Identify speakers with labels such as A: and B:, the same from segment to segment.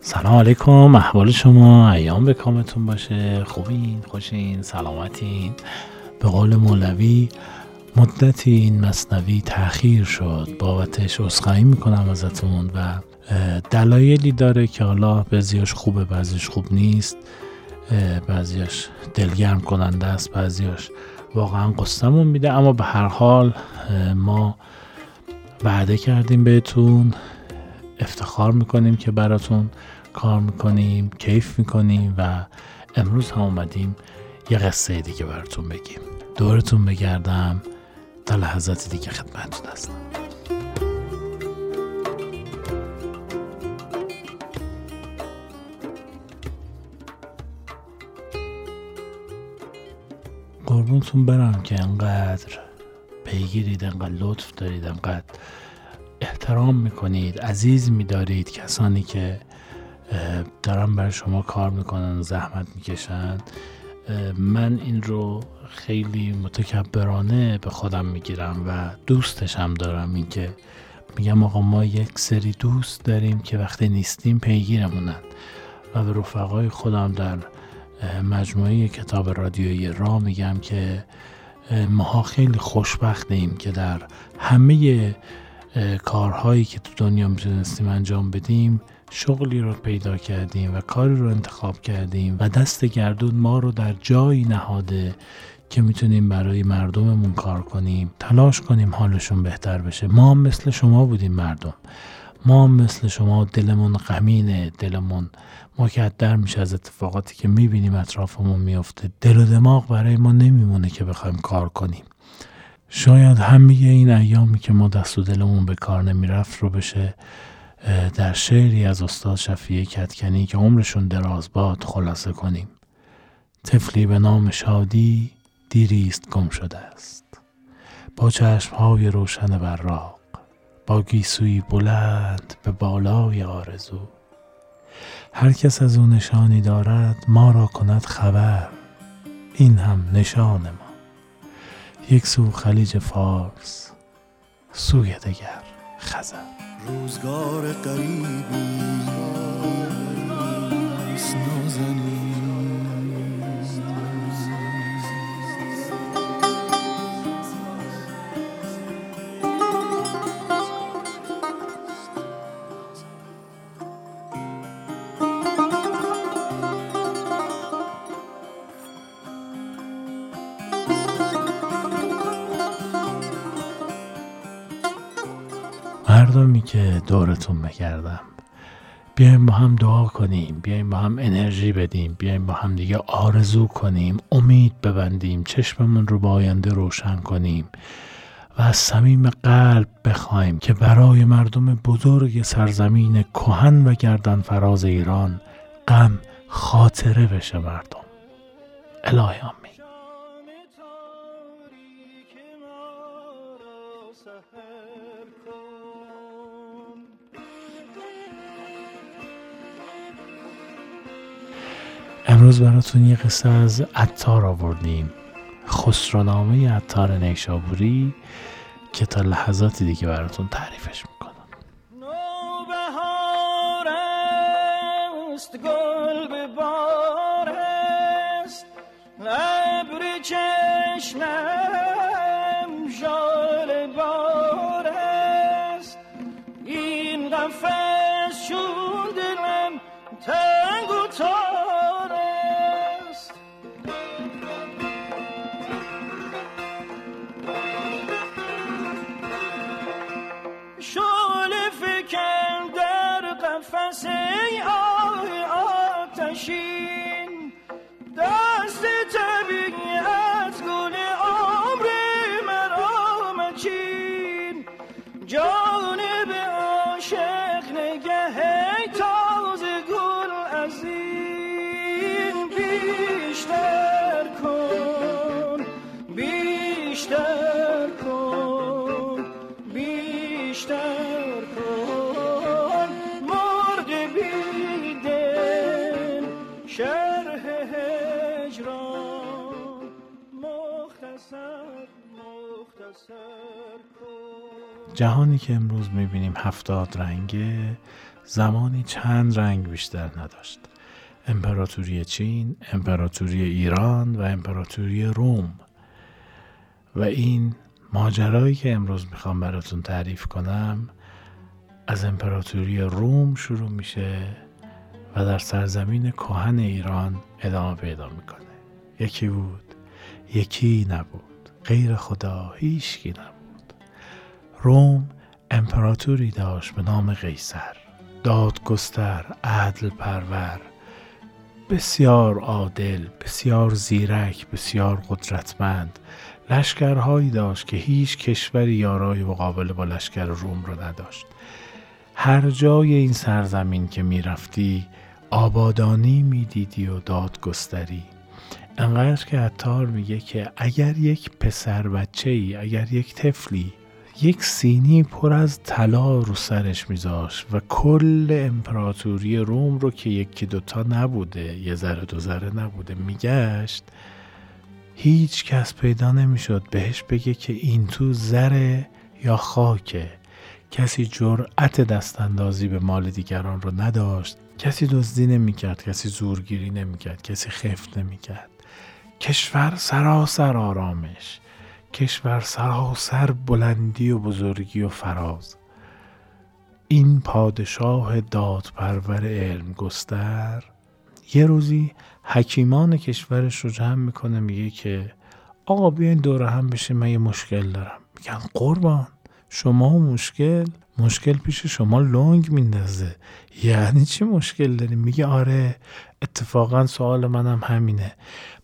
A: سلام علیکم احوال شما ایام به کامتون باشه. خوبین خوشین سلامتین. به قول مولوی مدتی این مصنوی تاخیر شد. بابتش عذرخواهی می‌کنم ازتون و دلایلی داره که حالا بعضیاش خوبه بعضیش خوب نیست. بعضیاش دلگرم کننده است بعضیاش واقعا قصتمون میده. اما به هر حال ما وعده کردیم بهتون. افتخار می‌کنیم که براتون کار می‌کنیم کیف می‌کنیم و امروز هم اومدیم یه قصه دیگه براتون بگیم. دورتون بگردم تا لحظات دیگه خدمتتون هستم. قربونتون برم که انقدر پیگیرید انقدر لطف دارید انقدر احترام می‌کنید عزیز میدارید کسانی که دارن برای شما کار می‌کنن زحمت می‌کشن. من این رو خیلی متکبرانه به خودم می‌گیرم و دوستشم دارم. اینکه میگم آقا ما یک سری دوست داریم که وقتی نیستیم پیگیرمونن. و به رفقای خودم در مجموعه کتاب رادیویی را میگم که ماها خیلی خوشبختیم که در همه کارهایی که تو دنیا می‌تونستیم انجام بدیم شغلی رو پیدا کردیم و کاری رو انتخاب کردیم و دست گردون ما رو در جایی نهاده که می‌تونیم برای مردممون کار کنیم. تلاش کنیم حالشون بهتر بشه. ما مثل شما بودیم مردم. ما مثل شما دلمون غمینه دلمون مکدر میشه از اتفاقاتی که می‌بینیم اطرافمون میفته دل و دماغ برای ما نمیمونه که بخوایم کار کنیم. شاید همه این ایامی که ما دست و دلمون به کار نمی‌رفت رو بشه در شعری از استاد شفیه کتکنی که عمرشون دراز باد خلاصه کنیم. طفلی به نام شادی دیریست گم شده است. با چشمهای روشن براق با گیسوی بلند به بالای آرزو. هر کس از او نشانی دارد ما را کند خبر. این هم نشان ما. یک سو خلیج فارس سوی دگر خزر.
B: روزگار قریبی
A: دورتون بگردم بیایم با هم دعا کنیم بیایم با هم انرژی بدیم بیایم با هم دیگه آرزو کنیم امید ببندیم چشممون رو با آینده روشن کنیم و از صمیم قلب بخوایم که برای مردم بزرگ سرزمین کهن و گردن فراز ایران غم خاطره بشه مردم. الهی آمین. براتون یه قصه از عطار آوردیم. خسرونامه عطار نیشابوری که تا لحظاتی دیگه براتون تعریفش می‌کنم. بیشتر کن بیشتر کن.
B: مرد شرح هجران. مختصر مختصر کن.
A: جهانی که امروز می‌بینیم هفتاد رنگه زمانی چند رنگ بیشتر نداشت. امپراتوری چین، امپراتوری ایران و امپراتوری روم. و این ماجرایی که امروز می‌خوام براتون تعریف کنم از امپراتوری روم شروع میشه و در سرزمین کهن ایران ادامه پیدا می‌کنه. یکی بود یکی نبود. غیر خدا هیچکی نبود. روم امپراتوری داشت به نام قیصر. دادگستر عدل پرور بسیار عادل بسیار زیرک بسیار قدرتمند لشکرهایی داشت که هیچ کشوری یارای مقابله با لشکر روم رو نداشت. هر جای این سرزمین که می‌رفتی آبادانی می‌دیدی و دادگستری. انقدر که عطار میگه که اگر یک پسر بچه ای اگر یک طفلی یک سینی پر از طلا رو سرش میذاشت و کل امپراتوری روم رو که یکی دوتا نبوده یه ذره دو ذره نبوده میگشت هیچ کس پیدا نمی‌شد بهش بگه که این تو زره یا خاکه. کسی جرأت دستاندازی به مال دیگران رو نداشت. کسی دزدی نمی‌کرد کسی زورگیری نمی‌کرد کسی خفت نمی‌کرد. کشور سراسر آرامش. کشور سراسر بلندی و بزرگی و فراز. این پادشاه دادپرور علم گستر یه روزی حکیمان کشورش رو جمع می‌کنه میگه که آقا بیاین دور هم بشه من یه مشکل دارم. میگن قربان شما مشکل؟ مشکل پیش شما لنگ میندازه. یعنی چی مشکل داریم؟ میگه آره اتفاقا سوال منم همینه.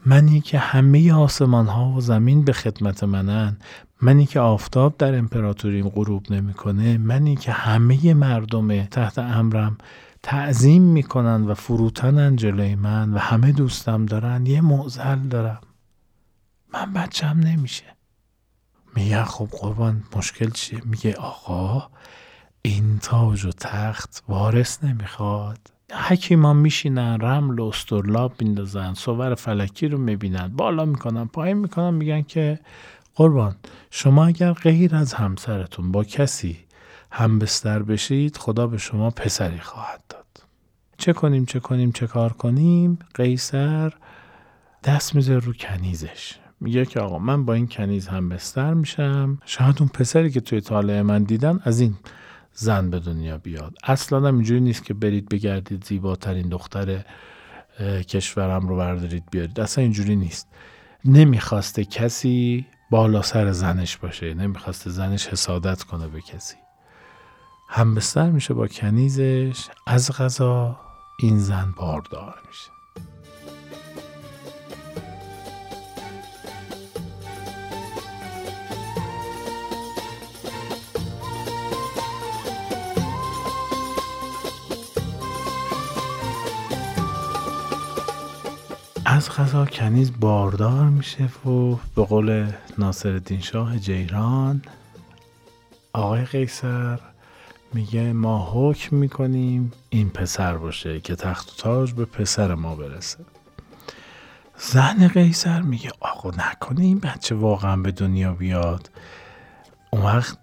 A: منی که همه آسمان ها و زمین به خدمت منن. منی که آفتاب در امپراتوریم غروب نمی‌کنه. منی که همه مردم تحت امرم تعظیم می‌کنن و فروتنن جلوی من و همه دوستم دارن. یه معزل دارم. من بچم نمیشه. میگه خب قربان مشکل چیه؟ میگه آقا این تاج و تخت وارث نمی‌خواد. حکیمان میشینن رمل و استرلاب میندازن صور فلکی رو می‌بینن بالا می‌کنن پایین می‌کنن میگن که قربان شما اگر غیر از همسرتون با کسی هم بستر بشید خدا به شما پسری خواهد داد. چه کنیم چه کنیم چه کار کنیم؟ قیصر دست می‌ذاره رو کنیزش. میگه که آقا من با این کنیز هم بستر میشم. شاید اون پسری که توی طالعه من دیدن از این زن به دنیا بیاد. اصلا هم اینجوری نیست که برید بگردید زیباترین دختر کشورم رو بردارید بیارید. اصلا اینجوری نیست. نمی‌خواسته کسی بالا سر زنش باشه. نمی‌خواسته زنش حسادت کنه به کسی. هم بستر میشه با کنیزش از غذا این زن باردار میشه. از غذا کنیز باردار میشه و به قول ناصر شاه جیران آقای قیصر میگه ما حکم می‌کنیم این پسر باشه که تخت و تاج به پسر ما برسه. زن قیصر میگه آقا نکنه این بچه واقعا به دنیا بیاد. اون وقت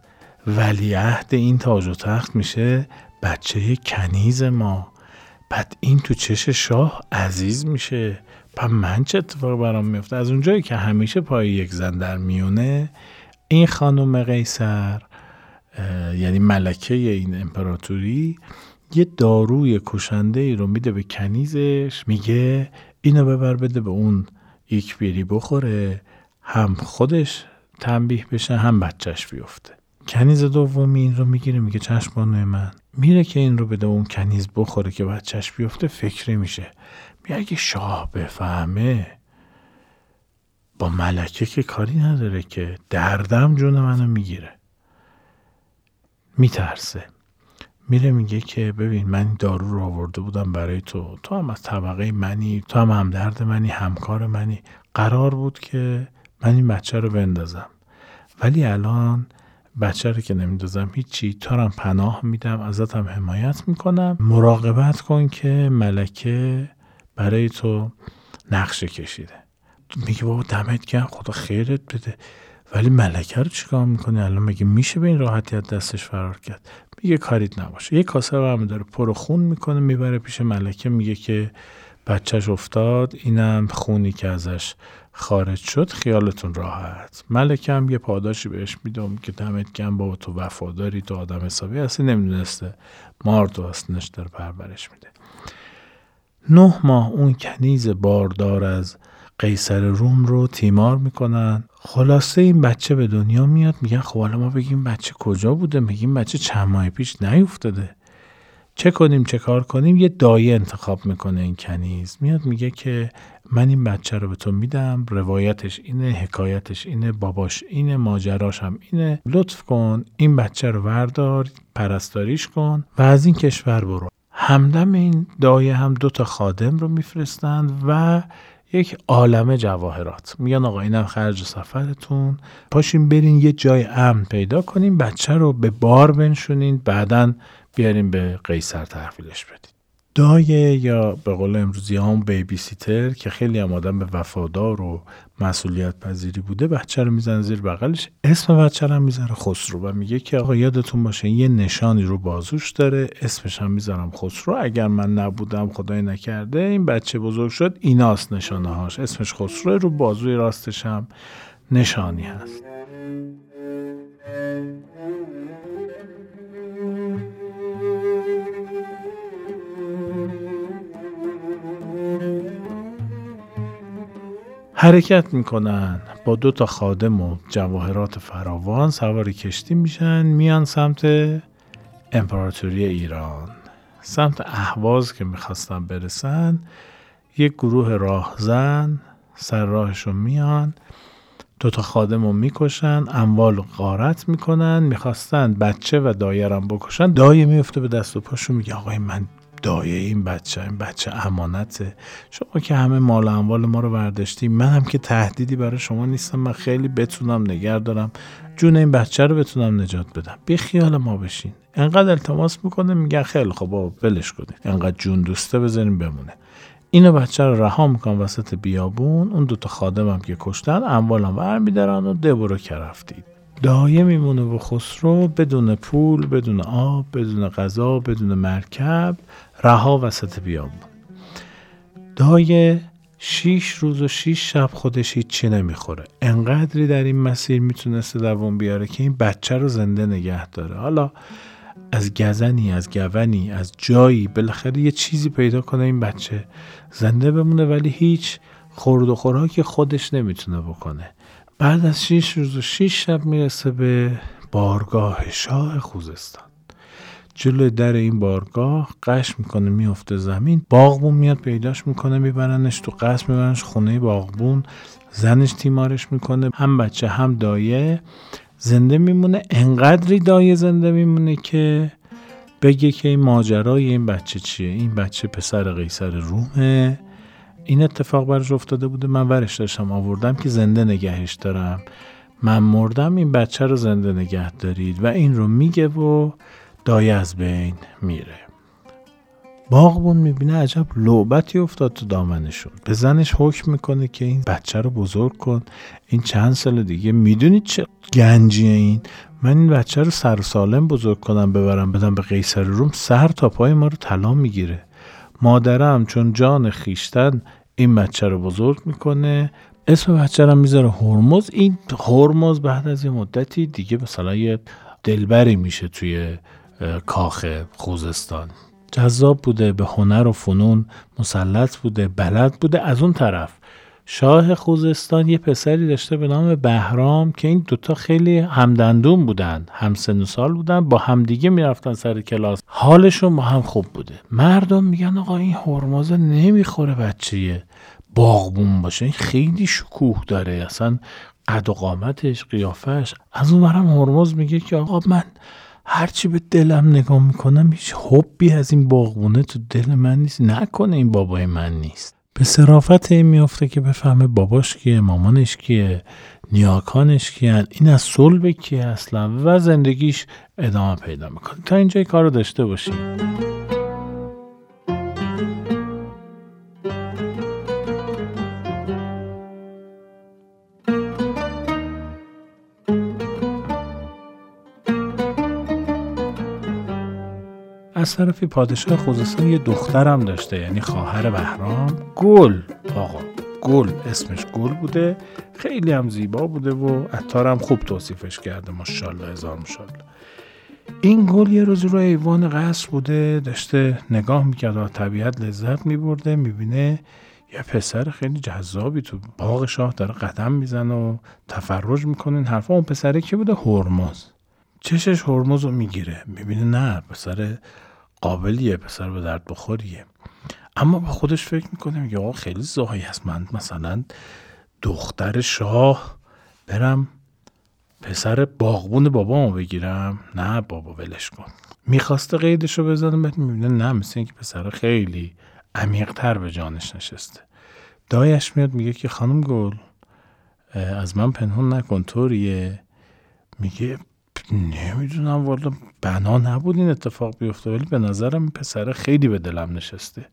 A: ولیعهد این تاج و تخت میشه بچه کنیز ما. بعد این تو چش شاه عزیز میشه. پس من چه اتفاق برام میفته از اونجایی که همیشه پای یک زن در میونه این خانم قیصر یعنی ملکه این امپراتوری یه داروی کشنده ای رو میده به کنیزش میگه اینو ببر بده به اون یک بیری بخوره هم خودش تنبیه بشه هم بچهش بیفته. کنیز دومی این رو می‌گیره میگه چشم من. میره که این رو بده اون کنیز بخوره که بچهش بیفته فکری میشه. میگه اگه شاه بفهمه با ملکه که کاری نداره که دردم جون منو می‌گیره. میترسه. میره میگه که ببین من دارو رو آورده بودم برای تو. تو هم از طبقه منی تو هم همدرد منی همکار منی. قرار بود که من این بچه رو بندازم. ولی الان بچه رو که نمیدازم هیچی تو هم پناه میدم ازت هم حمایت می‌کنم. مراقبت کن که ملکه برای تو نقشه کشیده. میگه بابا دمت گرم خدا خیرت بده. ولی ملکه رو چیکار می‌کنه الان مگه میشه به این راحتی از دستش فرار کرد؟ میگه کاریت نباشه. یه کاسه برمی داره پر خون می‌کنه می‌بره پیش ملکه میگه که بچهش افتاد اینم خونی که ازش خارج شد خیالتون راحت. ملکه هم یه پاداشی بهش میدم که دمت گم بابا تو وفاداری تو آدم حسابی هستی نمی‌دونسته مار تو هستنش داره پرورش میده. نه ماه اون کنیز باردار از قیصر روم رو تیمار می‌کنن. خلاصه این بچه به دنیا میاد میگن خب حالا ما بگیم بچه کجا بوده؟ میگیم بچه چند ماه پیش نیفتاده. چه کنیم چه کار کنیم؟ یه دایه انتخاب می‌کنه این کنیز. میاد میگه که من این بچه رو به تو میدم روایتش اینه حکایتش اینه باباش اینه ماجراش هم اینه. لطف کن این بچه رو وردار پرستاریش کن و از این کشور برو. همدم این دایه هم دو تا خادم رو میفرستند و یک عالم جواهرات. میگن آقا اینم خرج سفرتون. پاشین برین یه جای امن پیدا کنین بچه رو به بار بنشونین بعدا بیاریم به قیصر تحویلش بدید دایه یا به قول امروزی هم بیبی سیتر که خیلی هم آدم به وفادار و مسئولیت پذیری بوده بچه رو می‌زنه زیر بغلش. اسم بچه رو می‌ذاره خسرو و میگه که آقا یادتون باشه یه نشانی رو بازوش داره اسمش هم می‌ذارم خسرو. اگر من نبودم خدای نکرده این بچه بزرگ شد ایناست نشانه هاش اسمش خسرو رو بازوی راستش هم نشانی هست. حرکت می‌کنن. با دو تا خادم و جواهرات فراوان سوار کشتی میشن میان سمت امپراتوری ایران. سمت اهواز که می‌خواستن برسن یک گروه راهزن سر راهشون میان. دو تا خادم رو می‌کشن اموال غارت می‌کنن. می‌خواستن بچه و دایرم بکشن. دایه میفته به دست و پاشون میگه آقای من دایه این بچه این بچه امانته. شما که همه مال اموال ما رو برداشتی منم که تهدیدی برای شما نیستم. من خیلی بتونم نگر دارم. جون این بچه رو بتونم نجات بدم. بی خیال ما بشین. انقدر التماس می‌کنه میگن خیلی خب بابا ولش کنید. انقدر جون دوسته بذاریم بمونه. اینو بچه رو رها میکن وسط بیابون. اون دوتا خادمم که کشتن اموالم ور میدارن و دبرو کرفتید دایه میمونه و خسرو بدون پول بدون آب بدون غذا بدون مرکب رها وسط بیابون. دایه شیش روز و شیش شب خودش هیچی نمی‌خوره. انقدری در این مسیر می‌تونسته دوام بیاره که این بچه رو زنده نگه داره. حالا از گزنی از گونی از جایی بالاخره یه چیزی پیدا کنه این بچه زنده بمونه ولی هیچ خورد و خوراکی خودش نمی‌تونه بکنه. بعد از شیش روز و شیش شب می‌رسه به بارگاه شاه خوزستان. جلوی در این بارگاه قش می‌کنه میفته زمین باغبون میاد پیداش می‌کنه میبرنش تو قصر میبرنش خونه باغبون زنش تیمارش می‌کنه هم بچه هم دایه. زنده میمونه انقدری دایه زنده میمونه که بگه که این ماجرای این بچه چیه؟ این بچه پسر قیصر رومه. این اتفاق برش افتاده بوده. من ورش داشتم آوردم که زنده نگهش دارم. من مردم این بچه رو زنده نگه دارید و این رو میگه و دایه از بین میره. باغبون می‌بینه عجب لعبتی افتاد تو دامنشون. به زنش حکم می‌کنه که این بچه رو بزرگ کن. این چند سال دیگه می‌دونید چه گنجیه این؟ من این بچه رو سر سالم بزرگ کنم ببرم بدم به قیصر روم. سر تا پای ما رو طلا می‌گیره. مادرم چون جان خیشتن این بچه رو بزرگ می‌کنه. اسم بچه رو می‌ذاره هرمز. این هرمز بعد از یه مدتی دیگه مثلا یه دلبری میشه توی کاخ خوزستان. جذاب بوده به هنر و فنون مسلط بوده بلد بوده. از اون طرف شاه خوزستان یه پسری داشته به نام بهرام که این دوتا خیلی همدندون بودن هم سن و سال بودن با همدیگه می‌رفتن سر کلاس. حالشون با هم خوب بوده. مردم میگن آقا این هرمزه نمی‌خوره بچه باغبون باشه. این خیلی شکوه داره. اصلا قد و قامتش قیافش از اون برم هرمز میگه که آقا من هرچی به دلم نگاه می‌کنم هیچ حبی از این باغبونه تو دل من نیست. نکنه این بابای من نیست. به صرافت این میافته که بفهمه باباش کیه مامانش کیه نیاکانش کیه این از صلب کیه اصلا و زندگیش ادامه پیدا می‌کنه. تا اینجا کار رو داشته باشیم از طرفی پادشاه خوزستان یه دخترم داشته یعنی خواهر بهرام. گل. آقا گل. اسمش گل بوده. خیلی هم زیبا بوده و عطار هم خوب توصیفش کرده ماشاءالله هزار ماشاءالله. این گل یه روزی رو ایوان قصر بوده داشته نگاه می‌کرد و طبیعت لذت میبرده می‌بینه یه پسر خیلی جذابی تو باغ شاه داره قدم می‌زنه و تفرج می‌کنه. این حرفا اون پسره کی بوده؟ هرمز. چشش هرمز رو می‌گیره. می‌بینه نه پسر قابلیه پسر به درد بخوریه. اما با خودش فکر می‌کنه میگه آقا خیلی زاهی هست. من مثلا دختر شاه برم پسر باغبون بابامو بگیرم. نه بابا ولش کن. می‌خواسته قیدشو بزنه بعد می‌بینه نه مثل اینکه پسر خیلی عمیقتر به جانش نشسته. دایش میاد میگه که خانم گل از من پنهون نکن طوریه. میگه نمی‌دونم والا بنا نبود این اتفاق بیفته ولی به نظرم این پسر خیلی به دلم نشسته.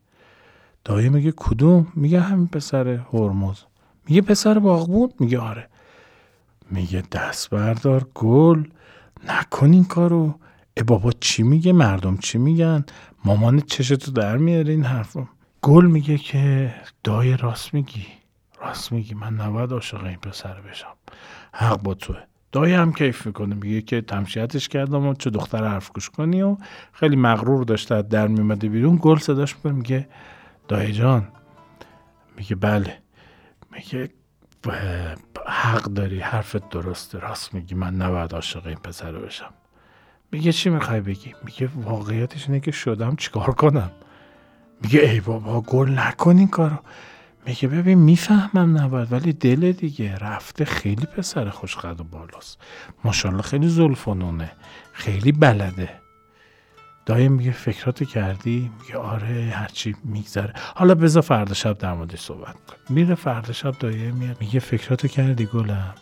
A: دایه میگه کدوم؟ میگه همین پسر هرمز. میگه پسر باغبون؟ میگه آره. میگه دست بردار گل نکن این کارو. ای بابا چی میگه؟ مردم چی میگن؟ مامان چشتو در میاره این حرفا. گل میگه که دای راست میگی. راست میگی من نباید عاشق این پسر بشم. حق با توه. دایی هم کیف می‌کنه. میگه که تمشیتش کردم و چه دختر حرف گوش کنی و خیلی مغرور داشته در میومده بیرون گل صداش می‌کنه. میگه دایی جان. میگه بله. میگه حق داری حرفت درسته. راست میگی. من نباید عاشق این پسر بشم. میگه چی می‌خوای بگی؟ میگه واقعیتش اینه که شدم چیکار کنم؟ میگه ای بابا گل نکن این کارو. میگه ببین می‌فهمم نباید ولی دل دیگه. رفته خیلی پسر خوشقد و بالاست. ماشاءالله خیلی زلفانونه خیلی بلده. دایم میگه فکراتو کردی؟ میگه آره هرچی میگذره. حالا بذار فردا شب در موردش صحبت کن میره فردا شب دایه میاد. میگه فکراتو کردی گلم؟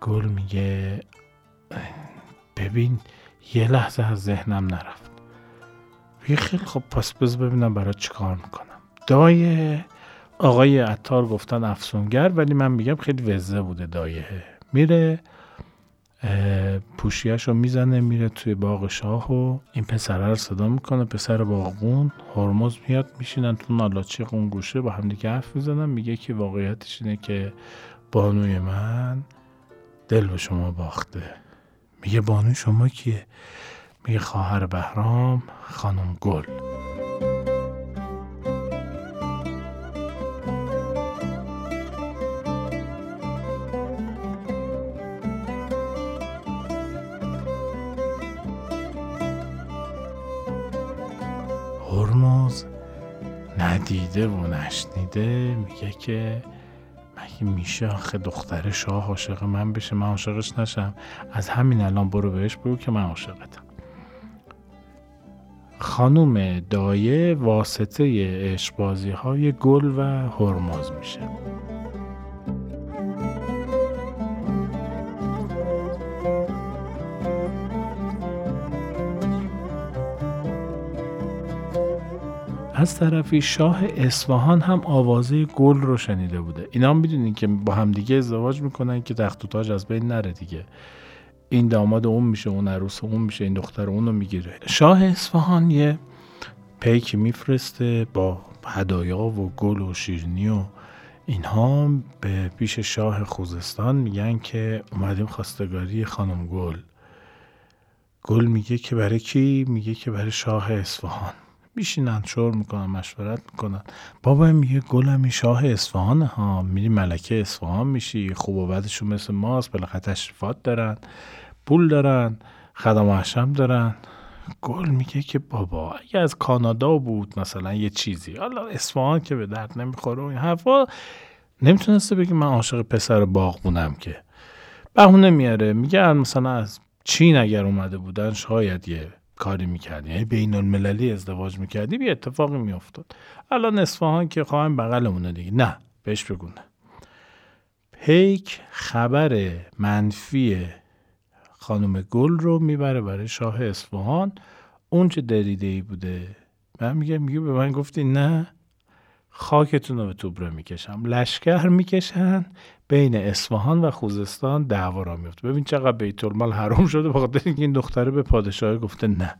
A: گل میگه ببین یه لحظه از ذهنم نرفت. میگه خیلی خب پس بذار ببینم برای چیکار می‌کنم. دایه آقای عطار گفتن افسونگر ولی من میگم خیلی وزه بوده دایه. میره پوشیش رو می‌زنه میره توی باغ شاه و این پسره رو صدا می‌کنه. پسر باغبون هرمز میاد میشینن تو نالاچی اون گوشه با هم دیگه حرف می‌زنن. میگه که واقعیتش اینه که بانوی من دل به شما باخته. میگه بانوی شما کیه؟ میگه خواهر بهرام خانم گل. ندیده و نشنیده میگه که مگه میشه آخه دختر شاه عاشق من بشه؟ من عاشقش نشم. از همین الان برو بهش بگو که من عاشقتم. خانوم دایه واسطه اشبازی های گل و هرمز میشه. از طرفی شاه اصفهان هم آوازه گل رو شنیده بوده. اینا هم می‌دونین که با همدیگه ازدواج می‌کنن که تخت و تاج از بین نره دیگه. این داماد اون میشه اون عروس اون میشه این دختر اون رو می‌گیره. شاه اصفهان یه پیکی میفرسته با هدایا و گل و شیرنی و اینها به پیش شاه خوزستان میگن که اومدیم خواستگاری خانم گل. گل میگه که برای کی؟ میگه که برای شاه اصفهان. میشینن شور می‌کنن مشورت می‌کنن. بابا میگه گلمی شاه اصفهان ها. میری ملکه اصفهان میشی خوب و بدشون مثل ماست بالاخره تشریفات دارن پول دارن خدم و دارن. گل میگه که بابا اگه از کانادا بود مثلا یه چیزی حالا اصفهان که به درد نمی‌خوره و این حرفا نمی‌تونسته بگی من عاشق پسر باغ بونم که. بهونه میاره میگه مثلا از چین اگر اومده بودن شاید یه کاری می‌کردی؟ یعنی بین المللی ازدواج می‌کردی؟ بی اتفاقی میافتاد. الان اصفهان که خواهم بغلمونه دیگه. نه بهش بگو پیک خبر منفی خانم گل رو می‌بره برای شاه اصفهان. اون چه دریده ای بوده؟ من میگه میگه به من گفتی نه. خاکتون رو به توبره می‌کشم. لشکر می‌کشن بین اصفهان و خوزستان دعوا را میفته. ببین چقدر بیت المال حرام شده بخاطر اینکه این دختره به پادشاه گفته نه.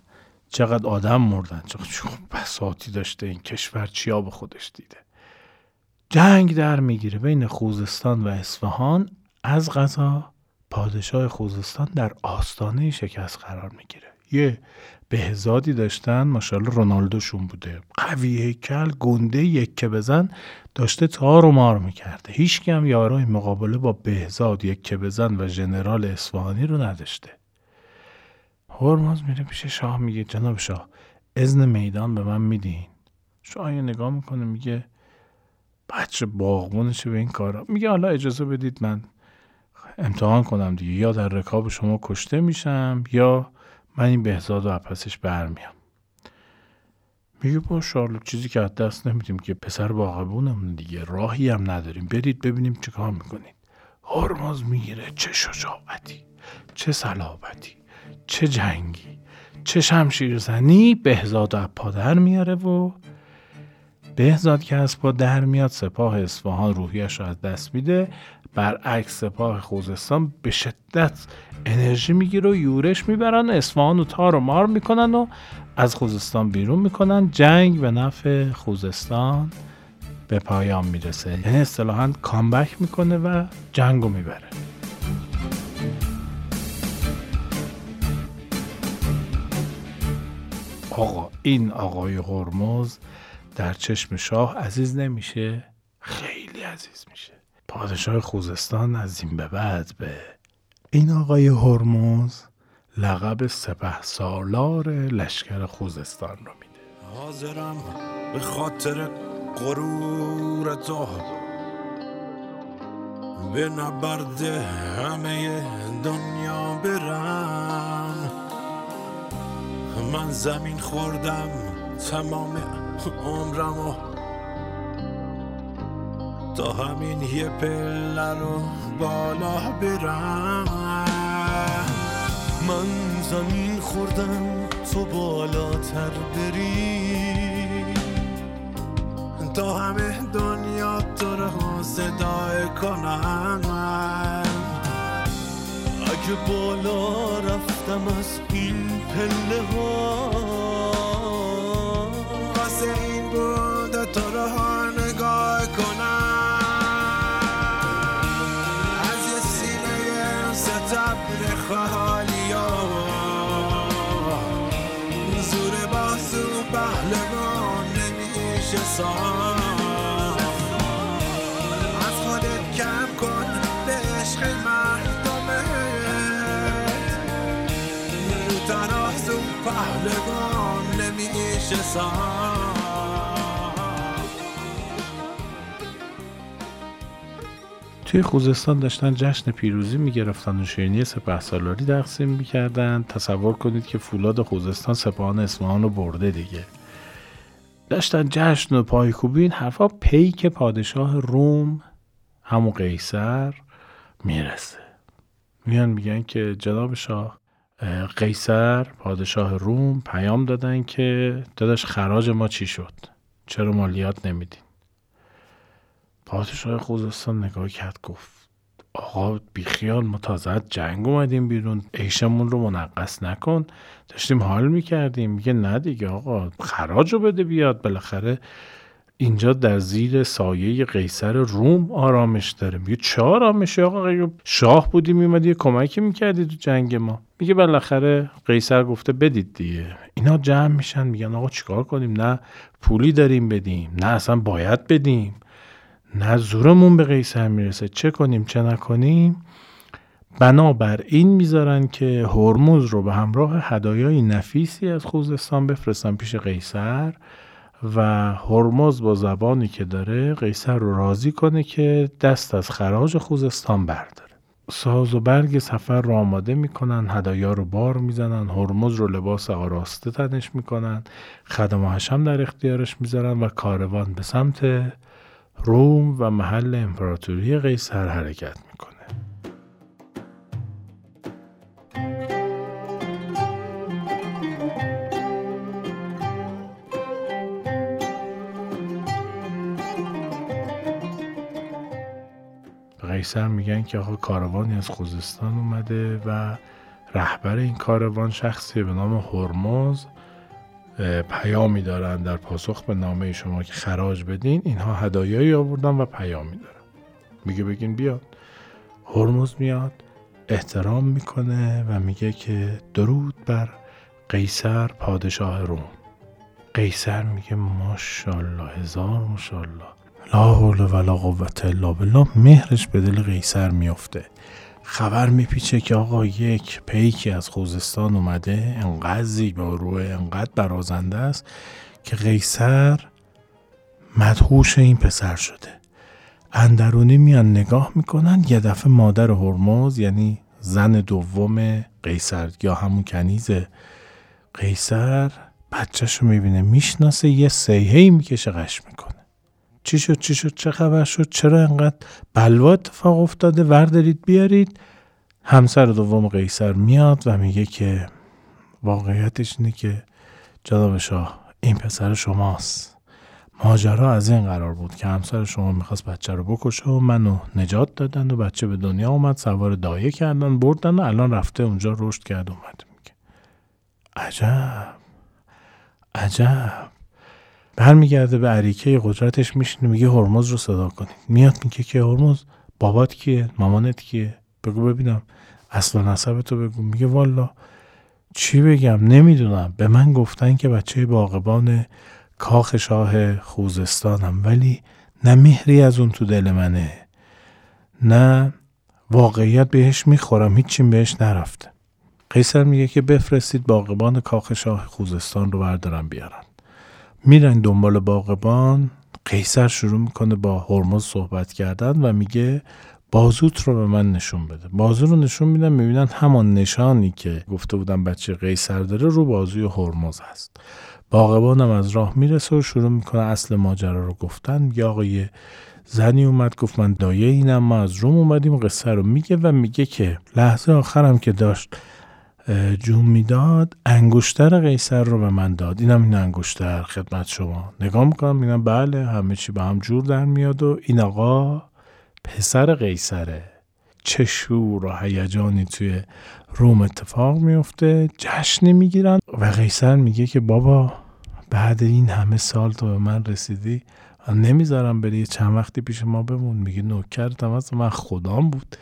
A: چقدر آدم مردن چقدر بساتی داشته این کشور چیا به خودش دیده. جنگ در می‌گیره بین خوزستان و اصفهان. از غذا پادشاه خوزستان در آستانه شکست قرار می‌گیره. یه بهزادی داشتن ماشاءالله رونالدوشون بوده. قوی هیکل گنده یکه بزن داشته تار و مار می‌کرده. هیچ هم یارای مقابله با بهزاد یکه بزن و ژنرال اصفهانی رو نداشته. هرمز میره پیش شاه میگه جناب شاه ازن میدان به من میدین. شاه یه نگاه می‌کنه میگه بچه باغبونشه به این کارا. میگه حالا اجازه بدید من امتحان کنم دیگه. یا در رکاب شما کشته میشم یا من این بهزاد و پسش برمیام. میگه با شارلوک چیزی که از دست نمیدیم که پسر باغبونم دیگه راهی هم نداریم. برید ببینیم چه کار می‌کنید. هرمز می‌گیره. چه شجاعتی چه صلابتی چه جنگی چه شمشیر زنی بهزاد و پادر میاره و بهزاد که از پا در میاد سپاه اصفهان روحیش رو از دست میده. برعکس سپاه خوزستان به شدت انرژی می‌گیره و یورش می‌برن اصفهان و تار و مار می‌کنن و از خوزستان بیرون می‌کنن. جنگ به نفع خوزستان به پایان می‌رسه. یعنی اصطلاحا کامبک می‌کنه و جنگو می‌بره. آقا این آقای هرمز در چشم شاه عزیز نمیشه. خیلی عزیز میشه. پادشاه خوزستان از این به بعد به این آقای هرمز لقب سپه سالار لشکر خوزستان رو میده.
B: حاضرم به خاطر غرور تو به نبرد همه دنیا برم. من زمین خوردم تمام عمرم و تا همین یه پله رو بالا برم. من زمین خوردم تو بالاتر بری. تا همه دنیا تو رو صدای کنم. اگه بالا رفتم از این پله ها خودت کم کن پهلوان نمیشه
A: توی خوزستان داشتن جشن پیروزی می‌گرفتن و شیرینی سپه سالاری تقسیم می‌کردن. تصور کنید که فولاد خوزستان سپاهان اصفهان رو برده دیگه. داشتن جشن و پایکوبی این حرفا پیک پادشاه روم همون قیصر می‌رسه. میان میگن که جناب شاه اه، قیصر پادشاه روم پیام دادن که داداش خراج ما چی شد؟ چرا مالیات نمیدین پادشاه خوزستان نگاه کرد گفت آقا بیخیال ما تازه از جنگ اومدیم بیرون. عیشمون رو منقص نکن. داشتیم حال می‌کردیم. میگه نه دیگه آقا خراج رو بده بیاد. بالاخره اینجا در زیر سایه قیصر روم آرامش داره. میگه چه آرامشی آقا؟ شاه بودی میومدی کمکی می‌کردی تو جنگ ما. میگه بالاخره قیصر گفته بدید دیگه. اینا جمع میشن. میگن آقا چیکار کنیم؟ نه پولی داریم بدیم. نه اصلا باید بدیم. نه زورمون به قیصر می‌رسه. چه کنیم؟ چه نکنیم؟ بنابر این می‌ذارن که هرمز رو به همراه هدایای نفیسی از خوزستان بفرستن پیش قیصر و هرمز با زبانی که داره قیصر رو راضی کنه که دست از خراج خوزستان برداره. ساز و برگ سفر رو آماده می‌کنن هدایا رو بار می‌زنن هرمز رو لباس آراسته تنش می‌کنن خدم و حشم در اختیارش می‌ذارن و کاروان به سمت روم و محل امپراتوری قیصر حرکت می‌کنه. قیصر میگن که آقا کاروانی از خوزستان اومده و رهبر این کاروان شخصی به نام هرمز پیامی دارن در پاسخ به نامه شما که خراج بدین اینها هدایایی آوردن و پیامی دارن. میگه بگین بیاد. هرمز میاد احترام می‌کنه و میگه که درود بر قیصر پادشاه روم. قیصر میگه ماشاءالله هزار ماشاءالله. لا حول ولا قوت الا بالله. مهرش به دل قیصر میفته خبر میپیچه که آقا یک پیکی از خوزستان اومده انقدر زیبا روی انقدر برازنده است که قیصر مدهوش این پسر شده. اندرونی میان نگاه می‌کنن یه دفعه مادر هرمز یعنی زن دوم قیصر یا همون کنیز قیصر بچهش رو می‌بینه می‌شناسه یه سیهی می‌کشه قش می‌کنه. چی شد چی شد چه خبر شد چرا انقدر بلوا اتفاق افتاده؟ وردارید بیارید. همسر دوم قیصر میاد و میگه که واقعیتش اینه که جناب شاه این پسر شماست. ماجرا از این قرار بود که همسر شما می‌خواست بچه رو بکشه و منو نجات دادن و بچه به دنیا اومد سوار دایه کردن بردن و الان رفته اونجا رشد کرد اومد. میگه عجب عجب. برمیگرده به عریکه قدرتش میشینه میگه هرمز رو صدا کنید. میاد میگه که هرمز بابات کیه؟ مامانت کیه؟ بگو ببینم. اصلا نصب تو بگو. میگه والا چی بگم؟ نمی‌دونم. به من گفتن که بچه باغبان کاخ شاه خوزستانم. ولی نه مهری از اون تو دل منه. نه واقعیت بهش می‌خورم. هیچیم بهش نرفته. قیصر میگه که بفرستید باغبان کاخ شاه خوزستان رو بردارم بیارن. میرن دنبال باغبان قیصر شروع می‌کنه با هرمز صحبت کردن و میگه بازوت رو به من نشون بده. بازو رو نشون میدن می‌بینن همان نشانی که گفته بودن بچه قیصر داره رو بازوی هرمز هست. باغبانم از راه می‌رسه و شروع می‌کنه اصل ماجرا رو گفتن. میگه آقای زنی اومد گفت من دایه اینم ما از روم اومدیم قصه رو میگه و میگه که لحظه آخرم که داشت جون می‌داد. انگشتر قیصر رو به من داد. اینم این انگشتر خدمت شما. نگاه می‌کنم میگم بله همه چی به هم جور در میاد و این آقا پسر قیصره. چه شور و هیجانی توی روم اتفاق میفته جشن می‌گیرن و قیصر میگه که بابا بعد این همه سال تو به من رسیدی نمی‌ذارم بری چند وقتی پیش ما بمون. میگه نوکرتم از من خدام بود.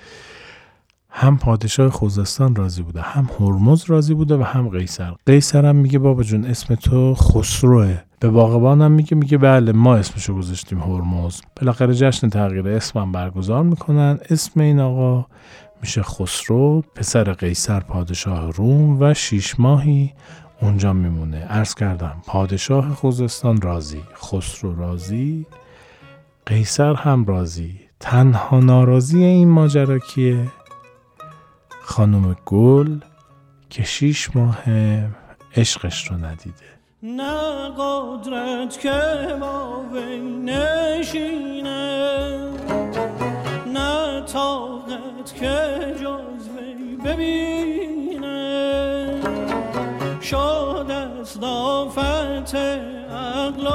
A: هم پادشاه خوزستان راضی بوده هم هرمز راضی بوده و هم قیصر. قیصر هم میگه بابا جون اسم تو خسروه. به باغبان هم میگه میگه بله ما اسمشو گذاشتیم هرمز. بالاخره جشن تغییر اسمم برگزار می‌کنن. اسم این آقا میشه خسرو پسر قیصر پادشاه روم و شیش ماهی اونجا میمونه. عرض کردم پادشاه خوزستان راضی خسرو راضی قیصر هم راضی. تنها ناراضی این ماجرا کیه؟ خانم گل که شیش ماه عشقش رو ندیده.
C: نه قدرت که با نشینه نه طاقت که جز ببینه. شاد از دافت عقل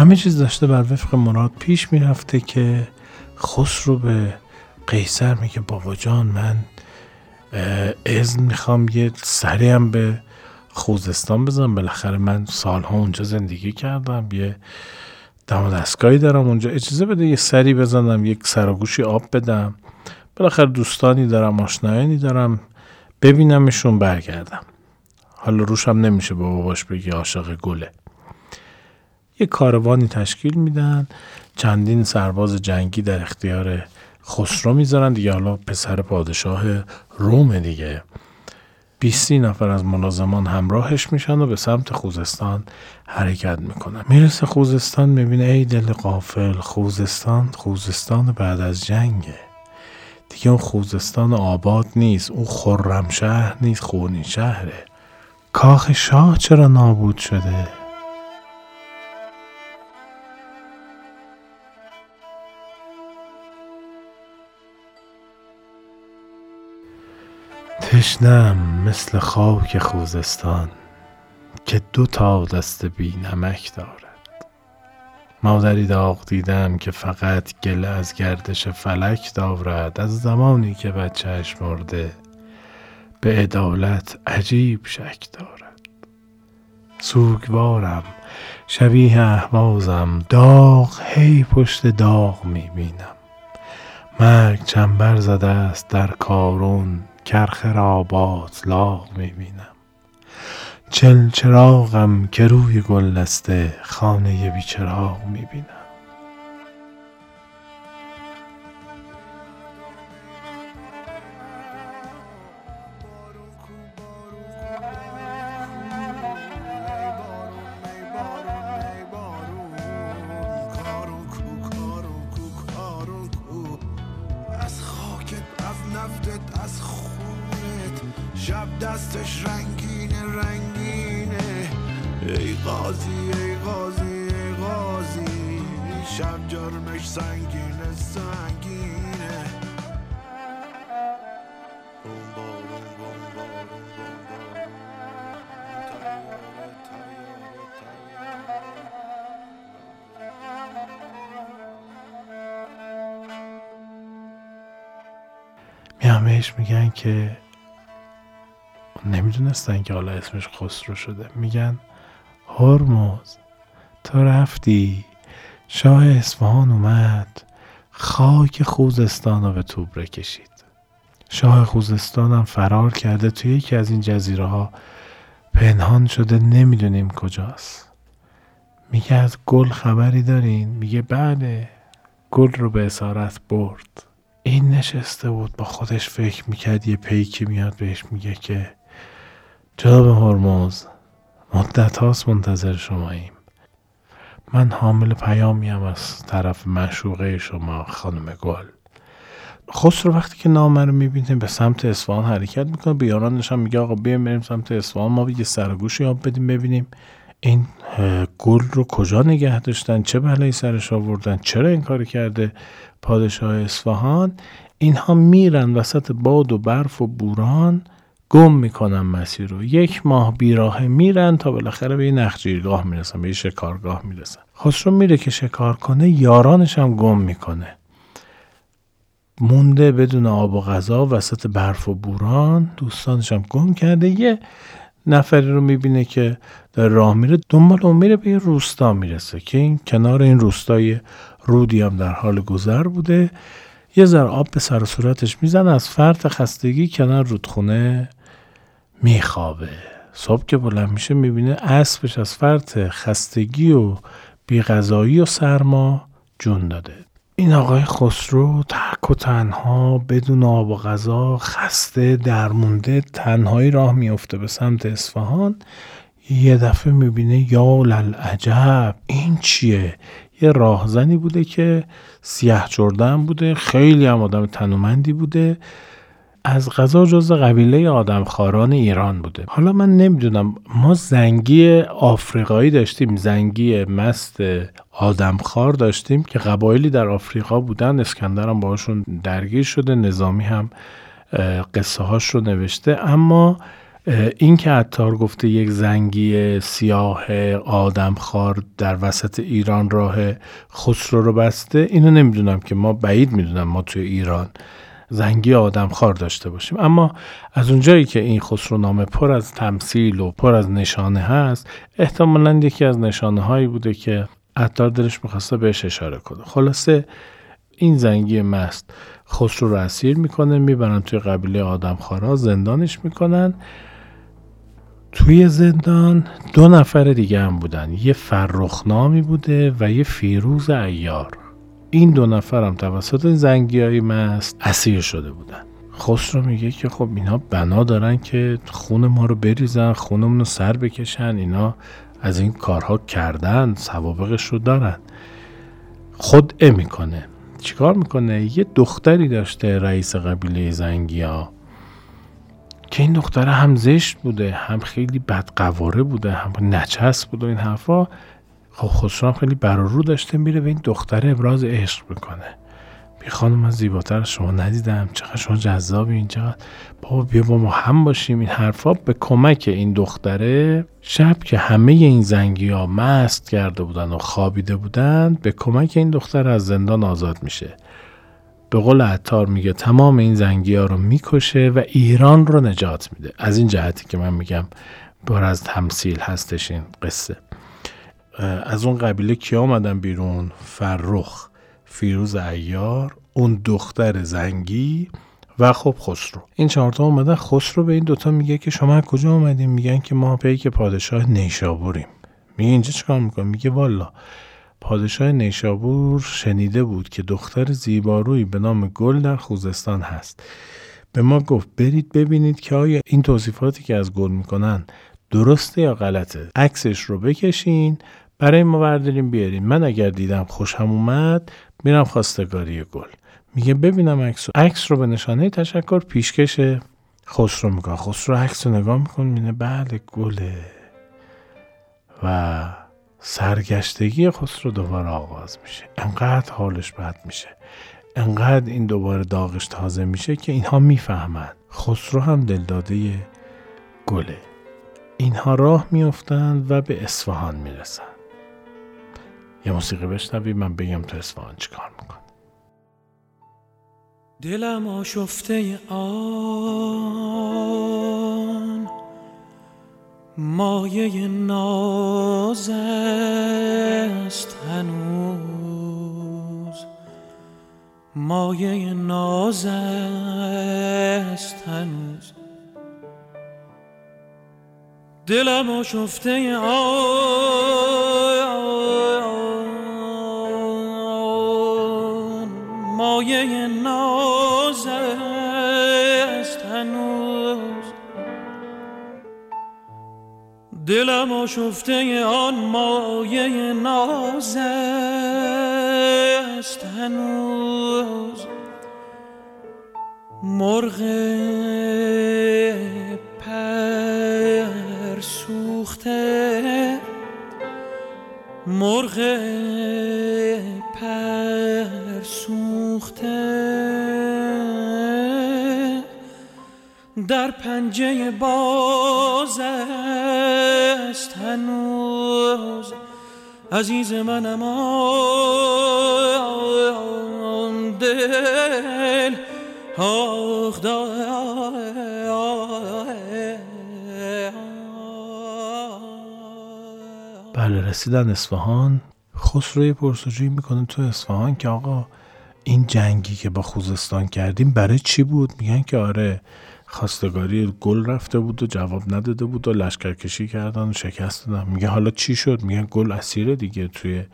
A: همه چیز داشته بر وفق مراد پیش می‌رفته که خسرو به قیصر میگه بابا جان من اذن می‌خوام یه سری هم به خوزستان بزنم. بالاخره من سالها اونجا زندگی کردم یه دم دستگاهی دارم اونجا. اجازه بده یه سری بزنم یک سراگوشی آب بدم. بالاخره دوستانی دارم آشنایانی دارم ببینمشون برگردم. حالا روشم نمیشه با باباش بگی عاشق گله. یه کاروانی تشکیل میدن. چندین سرباز جنگی در اختیار خسرو می‌ذارن دیگه حالا پسر پادشاه روم دیگه. بیستی نفر از ملازمان همراهش میشن و به سمت خوزستان حرکت می‌کنن. می‌رسه خوزستان می‌بینه ای دل قافل خوزستان خوزستان بعد از جنگه. دیگه اون خوزستان آباد نیست اون خرم شهر نیست خونی شهره. کاخ شاه چرا نابود شده؟ تشنم مثل خاک خوزستان که دو تا دست بی نمک دارد. مادری داغ دیدم که فقط گل از گردش فلک دارد. از زمانی که بچهش مرده به عدالت عجیب شک دارد. سوگوارم شبیه احوازم داغ هی پشت داغ می‌بینم. مرگ چنبر زده است در کارون. کرخ را باطلاق می‌بینم. چل چراغم که روی گل دسته خانه بیچراغ می‌بینم. میگن که نمی‌دونستن که حالا اسمش خسرو شده. میگن هرمز. تو رفتی شاه اصفهان اومد خاک خوزستان رو به توبره کشید. شاه خوزستان هم فرار کرده توی یکی از این جزیره ها پنهان شده نمی‌دونیم کجاست. میگه از گل خبری دارین؟ میگه بله گل رو به اسارت برد. این نشسته بود با خودش فکر می‌کرد یه پیکی میاد بهش میگه که جناب هرمز مدت هاست منتظر شماییم. من حامل پیامیم از طرف مشوقه شما خانم گل. خسرو وقتی که نامه رو می‌بینه به سمت اصفهان حرکت می‌کنه به یارانش هم میگه آقا بیایم بریم سمت اصفهان ما یه سرگوشی آب بدیم ببینیم این گل رو کجا نگه داشتن چه بلایی سرش آوردن چرا این کار کرده؟ پادشاه اصفهان اینها میرن وسط باد و برف و بوران گم می‌کنن مسیر رو. یک ماه بیراه میرن تا بالاخره به یه نخجیرگاه می‌رسن به یه شکارگاه می‌رسن. خسرو میره که شکار کنه یارانش هم گم می‌کنه. مونده بدون آب و غذا وسط برف و بوران دوستانش هم گم کرده. یه نفری رو می‌بینه که در راه میره دنبال اون میره به یه روستا می‌رسه که این کنار این روستای رودی هم در حال گذر بوده. یه ذره آب به سر صورتش می‌زنه از فرط خستگی کنار رودخونه میخوابه. صبح که بلند میشه می‌بینه اسبش از فرط خستگی و بیغذایی و سرما جون داده. این آقای خسرو تک و تنها بدون آب و غذا خسته درمونده تنهایی راه میفته به سمت اصفهان. یه دفعه می‌بینه یا للعجب این چیه؟ یه راهزنی بوده که سیاه جردن بوده خیلی هم آدم تنومندی بوده. از غذا جز قبیله آدمخواران ایران بوده. حالا من نمی‌دونم ما زنگی آفریقایی داشتیم زنگی مست آدمخوار داشتیم که قبایلی در آفریقا بودن. اسکندر هم باشون درگیر شده نظامی هم قصه هاش رو نوشته. اما این که عطار گفته یک زنگی سیاه آدمخوار در وسط ایران راه خسرو رو بسته اینو نمی‌دونم که ما بعید می‌دونم ما توی ایران زنگی آدمخوار داشته باشیم. اما از اونجایی که این خسرونامه پر از تمثیل و پر از نشانه هست احتمالا یکی از نشانه هایی بوده که عطار دلش می‌خواسته بهش اشاره کنه. خلاصه این زنگی مست خسرو رو اسیر می‌کنه می‌برن توی قبیله آدمخوارا زندانش می‌کنن. توی زندان دو نفر دیگه هم بودن. یه فرخنامی بوده و یه فیروز ایار. این دو نفر هم توسط زنگی های مست اسیر شده بودن. خسرو میگه که خب اینا بنا دارن که خون ما رو بریزن خونمون رو سر بکشن. اینا از این کارها کردن سوابقش رو دارن. خود می‌کنه. چیکار می‌کنه؟ یه دختری داشته رئیس قبیله زنگی ها که این دختره هم زشت بوده هم خیلی بدقواره بوده هم نچس بوده این حرفا خب خسرو هم خیلی برارو داشته میره به این دختره ابراز عشق می‌کنه. بی خانم من زیباتر شما ندیدم. چقدر شما جذابی اینجا بابا بیا با ما هم باشیم. این حرفا به کمک این دختره شب که همه این زنگی ها مست کرده بودن و خوابیده بودن به کمک این دختر از زندان آزاد میشه. به قول عطار میگه تمام این زنگی ها رو می‌کشه و ایران رو نجات میده. از این جهتی که من میگم بار از تمثیل هستش این قصه. از اون قبیله کی آمدن بیرون؟ فرخ فیروز ایار اون دختر زنگی و خب خسرو. این چهارتا اومدن. خسرو به این دوتا میگه که شما کجا اومدیم میگن که ما پیک پادشاه نیشابوریم. میگه اینجا چیکار می‌کنه میگه والا پادشاه نیشابور شنیده بود که دختر زیبارویی به نام گل در خوزستان هست. به ما گفت برید ببینید که آیا این توصیفاتی که از گل می‌کنن درسته یا غلطه. عکسش رو بکشین برای ما برداریم بیاریم من اگر دیدم خوشم اومد میرم خواستگاری گل. میگه ببینم عکس عکس رو به نشانه تشکر پیشکش خسرو می‌کنه خسرو عکس رو نگاه می‌کنه میینه بله گله. و سرگشتگی خسرو دوباره آغاز میشه. انقدر حالش بد میشه. انقدر این دوباره داغش تازه میشه که اینها می‌فهمند خسرو هم دلداده گله. اینها راه میافتند و به اصفهان می‌رسند یه موسیقی بشنوی من بگم تو اصفهان چیکار میکن
D: دلم آشفته آن مایه ناز است هنوز. مایه ناز است هنوز. دلم آشفته آن مایه ناز دلم آشفته آن مایه ناز است هنوز. مرغ پر سوخته مرغ پر سوخته. در پنجه باز هنوز. عزیز منم آن دل آخ
A: بله رسیدن اصفهان. خسروی پرسجویی می‌کنه تو اصفهان که آقا این جنگی که با خوزستان کردیم برای چی بود؟ میگن که آره خواستگاری گل رفته بود و جواب نداده بود و لشکرکشی کردن و شکست دادن میگه حالا چی شد؟ میگن گل اسیره دیگه توی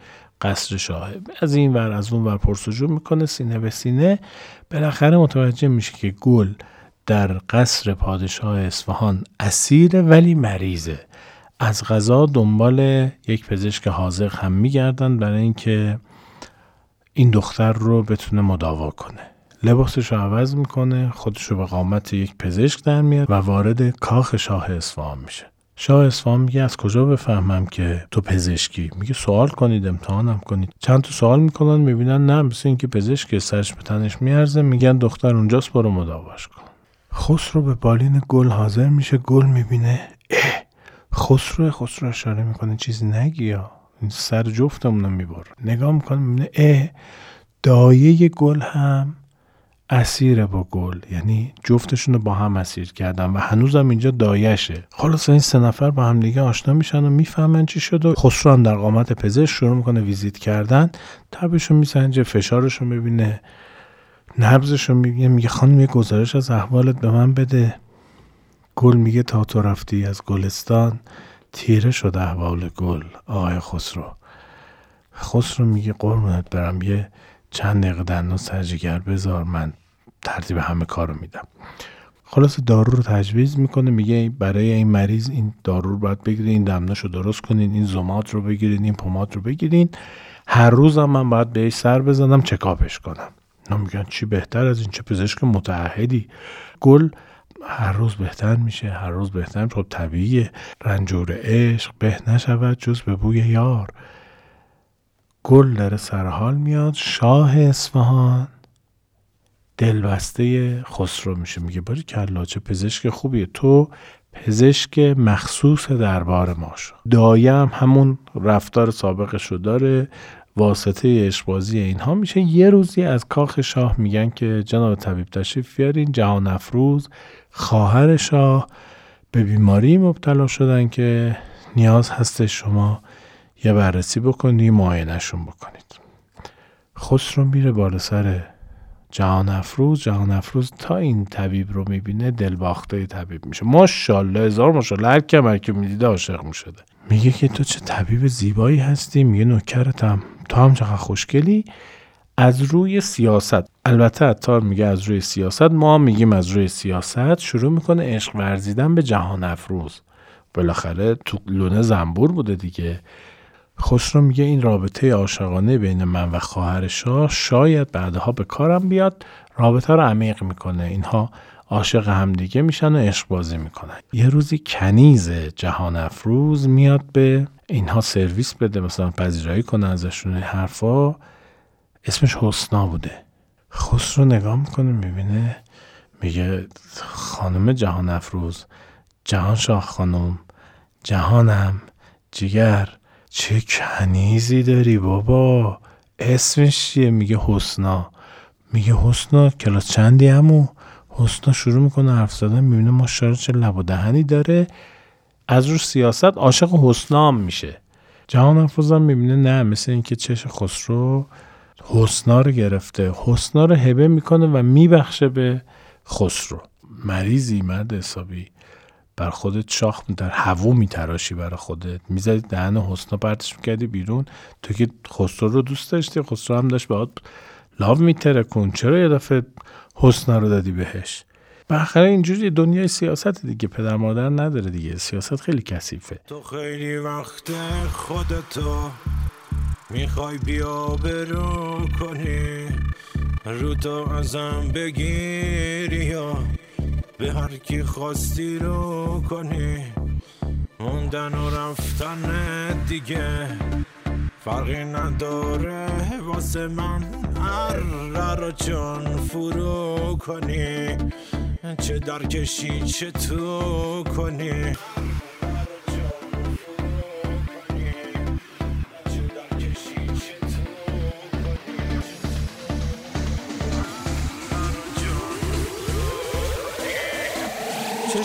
A: قصر شاه. از این ور از اون ور پرسجو می‌کنه سینه به سینه. بالاخره متوجه میشه که گل در قصر پادشاه اصفهان اسیره ولی مریضه. از غذا دنبال یک پزشک حاضر هم میگردن برای اینکه این دختر رو بتونه مداوا کنه. لباسش رو عوض می‌کنه خودش رو به قامت یک پزشک در میاد و وارد کاخ شاه اصفهان میشه. شاه اصفهان میگه از کجا بفهمم که تو پزشکی؟ میگه سوال کنید امتحانم کنید. چند تا سوال می‌کنن می‌بینن نه مثل اینکه پزشک سرش به تنش میارزه میگن دختر اونجاست برو مداواش کن. خسرو به بالین گل حاضر میشه گل می‌بینه اه! خسرو خسرو اشاره می‌کنه چیزی نگی یا. این سر جفتمون می‌بره. نگاه می‌کنه می‌بینه اه! دایه گل هم اسیر با گل یعنی جفتشون رو با هم اسیر کردن و هنوزم اینجا دایشه. خلاص این سه نفر با هم دیگه آشنا میشن و می‌فهمن چی شد و خسرو هم در قامت پزشک شروع می‌کنه ویزیت کردن. تبشو میسنجه فشارش رو می‌بینه نبزش رو می‌بینه میگه خانم یه گزارش از احوالت به من بده. گل میگه تا تو رفتی از گلستان. تیره شد احوال گل آقای خسرو. خسرو میگه قربونت برم یه چند دقیقه دندون سرجگر بذار من ترتیب همه کارو میدم. خلاص دارو رو تجویز می‌کنه میگه برای این مریض این دارو رو باید بگیرین این دمناش رو درست کنین این زومات رو بگیرین این پومات رو بگیرین. هر روزم من باید بهش سر بزنم چکاپش کنم. نه میگن چی بهتر از این؟ چه پزشک متعهدی. گل هر روز بهتر میشه هر روز بهتر. میشه خب طبیعیه. رنجور عشق به نشود جز به بوی یار. گل در سرحال میاد. شاه اصفهان دلبسته خسرو میشه. میگه باری کلا چه پزشک خوبیه. تو پزشک مخصوص دربار ما شو. دایم همون رفتار سابقش رو داره. واسطه اشبازی اینها میشه. یه روزی از کاخ شاه میگن که جناب طبیب تشریف بیارین. جهان افروز خواهر شاه به بیماری مبتلا شدن که نیاز هست شما یه بررسی بکنید معاینهشون بکنید. خسرو میره بالا سر جهان افروز. جهان افروز تا این طبیب رو می‌بینه دلباخته طبیب میشه. ماشاءالله هزار ماشاءالله هر کم که می‌دیده عاشق می‌شده. میگه که تو چه طبیب زیبایی هستی؟ میگه نوکرتم تو هم چقدر خوشگلی؟ از روی سیاست. البته اتار میگه از روی سیاست. ما میگیم از روی سیاست. شروع می‌کنه عشق ورزیدن به جهان افروز. بالاخره تو لونه زنبور بوده دیگه. خسرو میگه این رابطه عاشقانه بین من و خواهر شاه شاید بعدها به کارم بیاد. رابطه رو عمیق می‌کنه. اینها عاشق همدیگه میشن و عشق بازی می‌کنن. یه روزی کنیز جهان افروز میاد به اینها سرویس بده مثلا پذیرایی کنه ازشون حرفا. اسمش حسنا بوده. خسرو نگاه می‌کنه می‌بینه میگه خانم جهان افروز جهان شاه خانم جهانم جگر. چه کنیزی داری بابا؟ اسمش چیه؟ میگه حسنا. میگه حسنا کلاس چندی همو حسنا شروع می‌کنه حرف زدن می‌بینه ما چه لب و دهنی داره. از رو سیاست عاشق حسنا هم میشه. جهان افروزم می‌بینه نه مثل اینکه چش خسرو حسنا رو گرفته. حسنا رو هبه می‌کنه و میبخشه به خسرو. مریضی مرد حسابی. بر خودت شاخ در هوو میتراشی برای خودت. می‌زدی دهن حسنا پرتش می‌کردی بیرون. تو که خسرو رو دوست داشتی خسرو هم داشت باید لاو میترکون چرا یه دفعه حسنا رو دادی بهش؟ بالاخره اینجوری دنیای سیاست دیگه. پدر مادر نداره دیگه. سیاست خیلی کثیفه.
B: تو خیلی وقت خودتو می‌خوای بیا برو کنی. رو تو ازم بگیری یا به هر کی خواستی رو کنی موندن و رفتن دیگه فرقی نداره. واسه من هر رو چون فرو کنی چه درکشی چه تو کنی.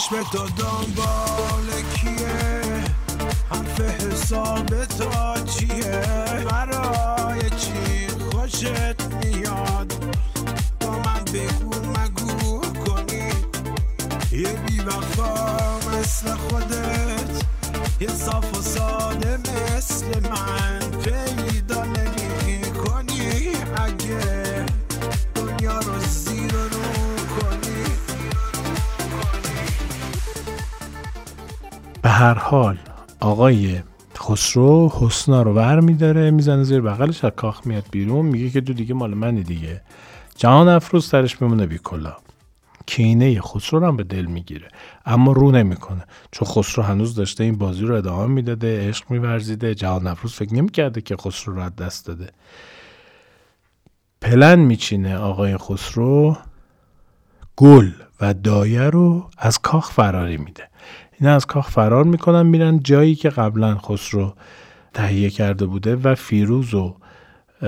B: چشم تو دنبال کیه؟ حرف حساب تا چیه برای چی خوشت میاد؟ با من بگو مگو کنی؟ یه بی مثل خودت یه صاف و ساده مثل من.
A: هر حال. آقای خسرو حسنا رو ور میداره می‌زنه زیر بغلش از کاخ میاد بیرون میگه که دو دیگه مال منی دیگه. جهان افروز سرش میمونه بی کلا. کینه خسرو رو هم به دل می‌گیره اما رو نمی‌کنه. چون خسرو هنوز داشته این بازی رو ادامه می‌داده عشق میورزیده جهان افروز فکر نمی‌کرده که خسرو رو از دست داده. پلن میچینه آقای خسرو گل و دایه رو از کاخ فراری میده. اینا از کاخ فرار می‌کنن میرن جایی که قبلا خسرو تهیه کرده بوده و فیروز و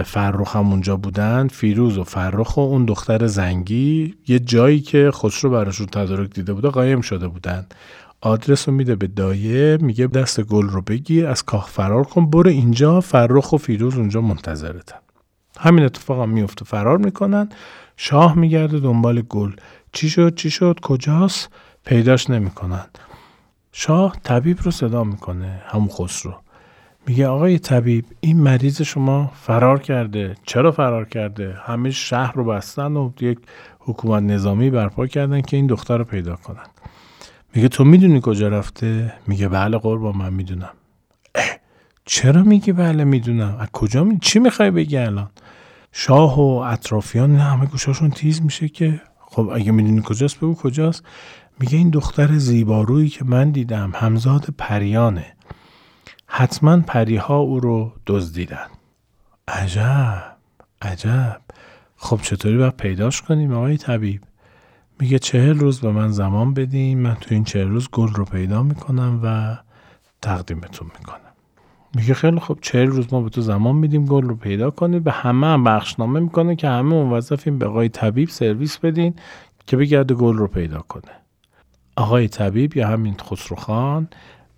A: فرخ هم اونجا بودن. فیروز و فرخ و اون دختر زنگی یه جایی که خسرو براشون تدارک دیده بوده قایم شده بودن. آدرس رو میده به دایه میگه دست گل رو بگیر از کاخ فرار کن برو اینجا فرخ و فیروز اونجا منتظرتن. همین اتفاق هم میفته فرار می‌کنن. شاه میگرده دنبال گل. چی شد؟ چی شد؟ کجاست؟ پیداش نمی‌کنن. شاه طبیب رو صدا می‌کنه همون خسرو. میگه آقای طبیب این مریض شما فرار کرده. چرا فرار کرده؟ همه شهر رو بستن و یک حکومت نظامی برپا کردن که این دختر رو پیدا کنن. میگه تو می‌دونی کجا رفته؟ میگه بله قربان من می‌دونم. چرا میگی بله می‌دونم؟ از کجا می... چی می‌خوای بگی الان؟ شاه و اطرافیان همه گوشاشون تیز میشه که خب اگه می‌دونی کجاست بگو کجاست. میگه این دختر زیبارویی که من دیدم همزاد پریانه. حتما پریها او رو دزدیدن. عجب عجب. خب چطوری باید پیداش کنیم آقای طبیب؟ میگه چهل روز به من زمان بدیم من تو این چهل روز گل رو پیدا می‌کنم و تقدیمتون می‌کنم. میگه خیلی خب چهل روز ما به تو زمان میدیم گل رو پیدا کنی. به همه هم بخشنامه می‌کنه که همه موظفیم به آقای طبیب سرویس بدین که بگرده گل رو پیدا کنه. آقای طبیب یا همین خسروخان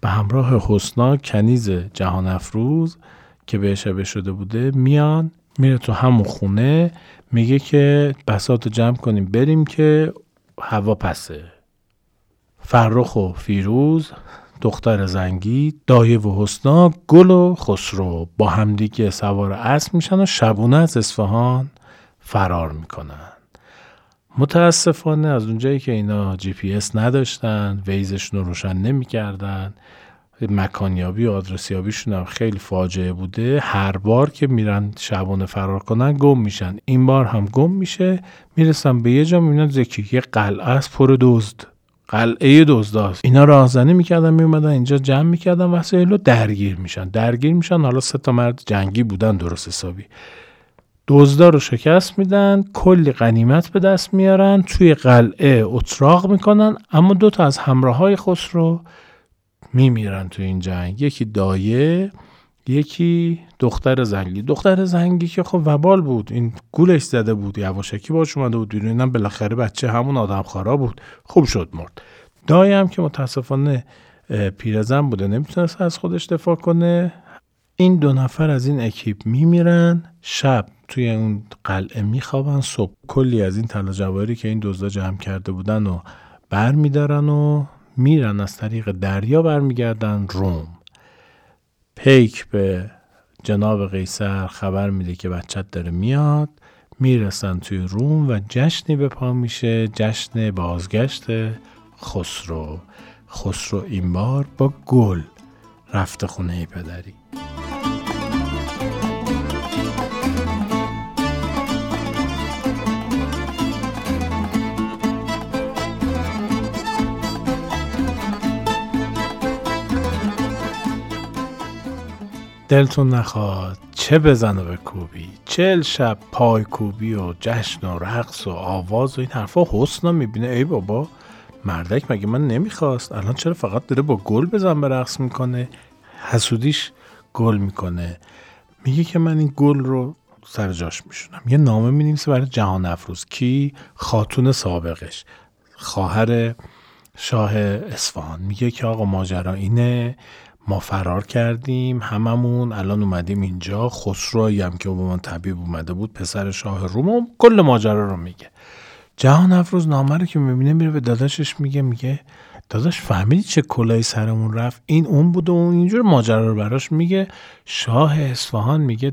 A: به همراه حسنا کنیز جهان افروز که به شبه شده بوده میان میره تو همون خونه میگه که بسات جمع کنیم بریم که هوا پسه. فرخ و فیروز دختر زنگی دایه و حسنا گل و خسرو با همدیگه سوار اسب میشن و شبونه از اصفهان فرار می‌کنن. متاسفانه از اونجایی که اینا جی پی اس نداشتن Waze شون رو روشن نمی‌کردن مکانیابی و آدرسیابیشون هم خیلی فاجعه بوده. هر بار که میرن شبانه فرار کنن گم میشن. این بار هم گم میشه. می‌رسن به یه جا می‌بینن زکی یه قلعه است پر دزد. قلعه دزداست اینا راهزنی می‌کردن میومدن اینجا جمع می‌کردن وسایل رو درگیر میشن. درگیر میشن حالا سه تا مرد جنگی بودن درست حسابی. دزدا رو شکست میدن کلی قنیمت به دست میارن توی قلعه اتراق می‌کنن اما دو تا از همراه های خسرو میمیرن تو این جنگ. یکی دایه یکی دختر زنگی. دختر زنگی که خب وبال بود این گولش زده بود یواشکی باش اومده بود بیرون. اینم بالاخره بچه همون آدم خارا بود. خوب شد مرد. دایه هم که متاسفانه پیرزن بوده نمی‌تونست از خودش دفاع کنه. این دو نفر از این اکیپ میمیرن. شب توی اون قلعه میخوابن. صبح کلی از این طلا جواهری که این دزدا جمع کرده بودن و برمیدارن و میرن از طریق دریا برمیگردن روم. پیک به جناب قیصر خبر میده که بچت داره میاد. می‌رسن توی روم و جشنی به پا میشه. جشن بازگشت خسرو. خسرو این بار با گل رفته خونه پدری. دلتون نخواد چه بزن و به کوبی؟ چل شب پای کوبی و جشن و رقص و آواز و این حرفا حسنا می‌بینه. ای بابا مردک مگه من نمی‌خواست؟ الان چرا فقط داره با گل بزن به رقص می‌کنه؟ حسودیش گل می‌کنه. میگه که من این گل رو سر جاش میشونم. یه نامه مینیمسه برای جهان افروز. کی؟ خاتون سابقش. خواهر شاه اصفهان. میگه که آقا ماجرا اینه. ما فرار کردیم هممون الان اومدیم اینجا. خسروی هم که با من طبیب اومده بود پسر شاه روم کل ماجرا رو میگه. جهان افروز نامه رو که می‌بینه میره به داداشش میگه میگه داداش فهمیدی چه کلای سرمون رفت؟ این اون بود و اون اینجور ماجرا رو براش میگه. شاه اصفهان میگه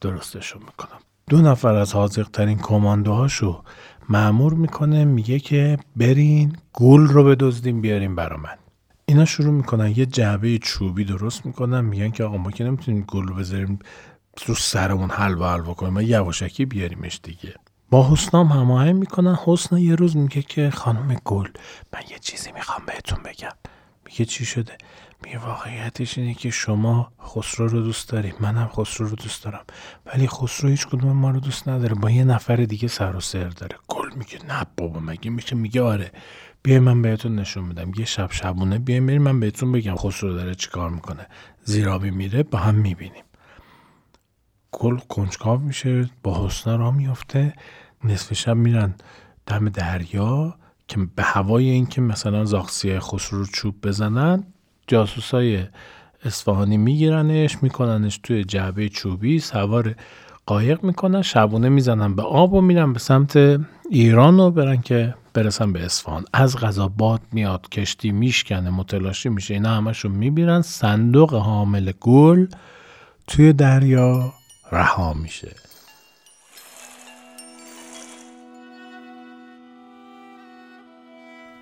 A: درستشو می‌کنم. دو نفر از حاضقترین کماندوهاشو معمور می‌کنه میگه که برین گل رو بدزدیم بیاریم برا من. اینا شروع می‌کنن یه جعبه چوبی درست می‌کنن میگن که آقا ما که نمی‌تونیم گل بذاریم تو سرمون حلوا حلوا کنیم ما یواشکی بیاریمش دیگه. با حسنام هماهنگ می‌کنن. حسنا یه روز میگه که خانم گل من یه چیزی می‌خوام بهتون بگم. میگه چی شده؟ میگه واقعیتش اینه که شما خسرو رو دوست دارید. منم خسرو رو دوست دارم. ولی خسرو هیچ کدوم ما رو دوست نداره. با یه نفر دیگه سر و سر داره. گل میگه نه بابا مگه میشه؟ میگه آره. بیای من بهتون نشون میدم. یه شب شبونه بیای بریم من بهتون بگم خسرو داره چیکار می‌کنه. زیرابی میره با هم می‌بینیم. گل کنجکاو میشه با حسنا را میفته نصف شب میرن دم دریا که به هوای اینکه مثلا زاخسیه خسرو رو چوب بزنن جاسوسای اصفهانی میگیرنش میکننش توی جعبه چوبی سوار قایق می‌کنن شبونه می‌زنن به آب و میرن به سمت ایران و برن که برسن به اصفهان. از غذا باد میاد کشتی میشکنه متلاشی میشه. اینا همشون میبیرن. صندوق حامل گل توی دریا رها میشه.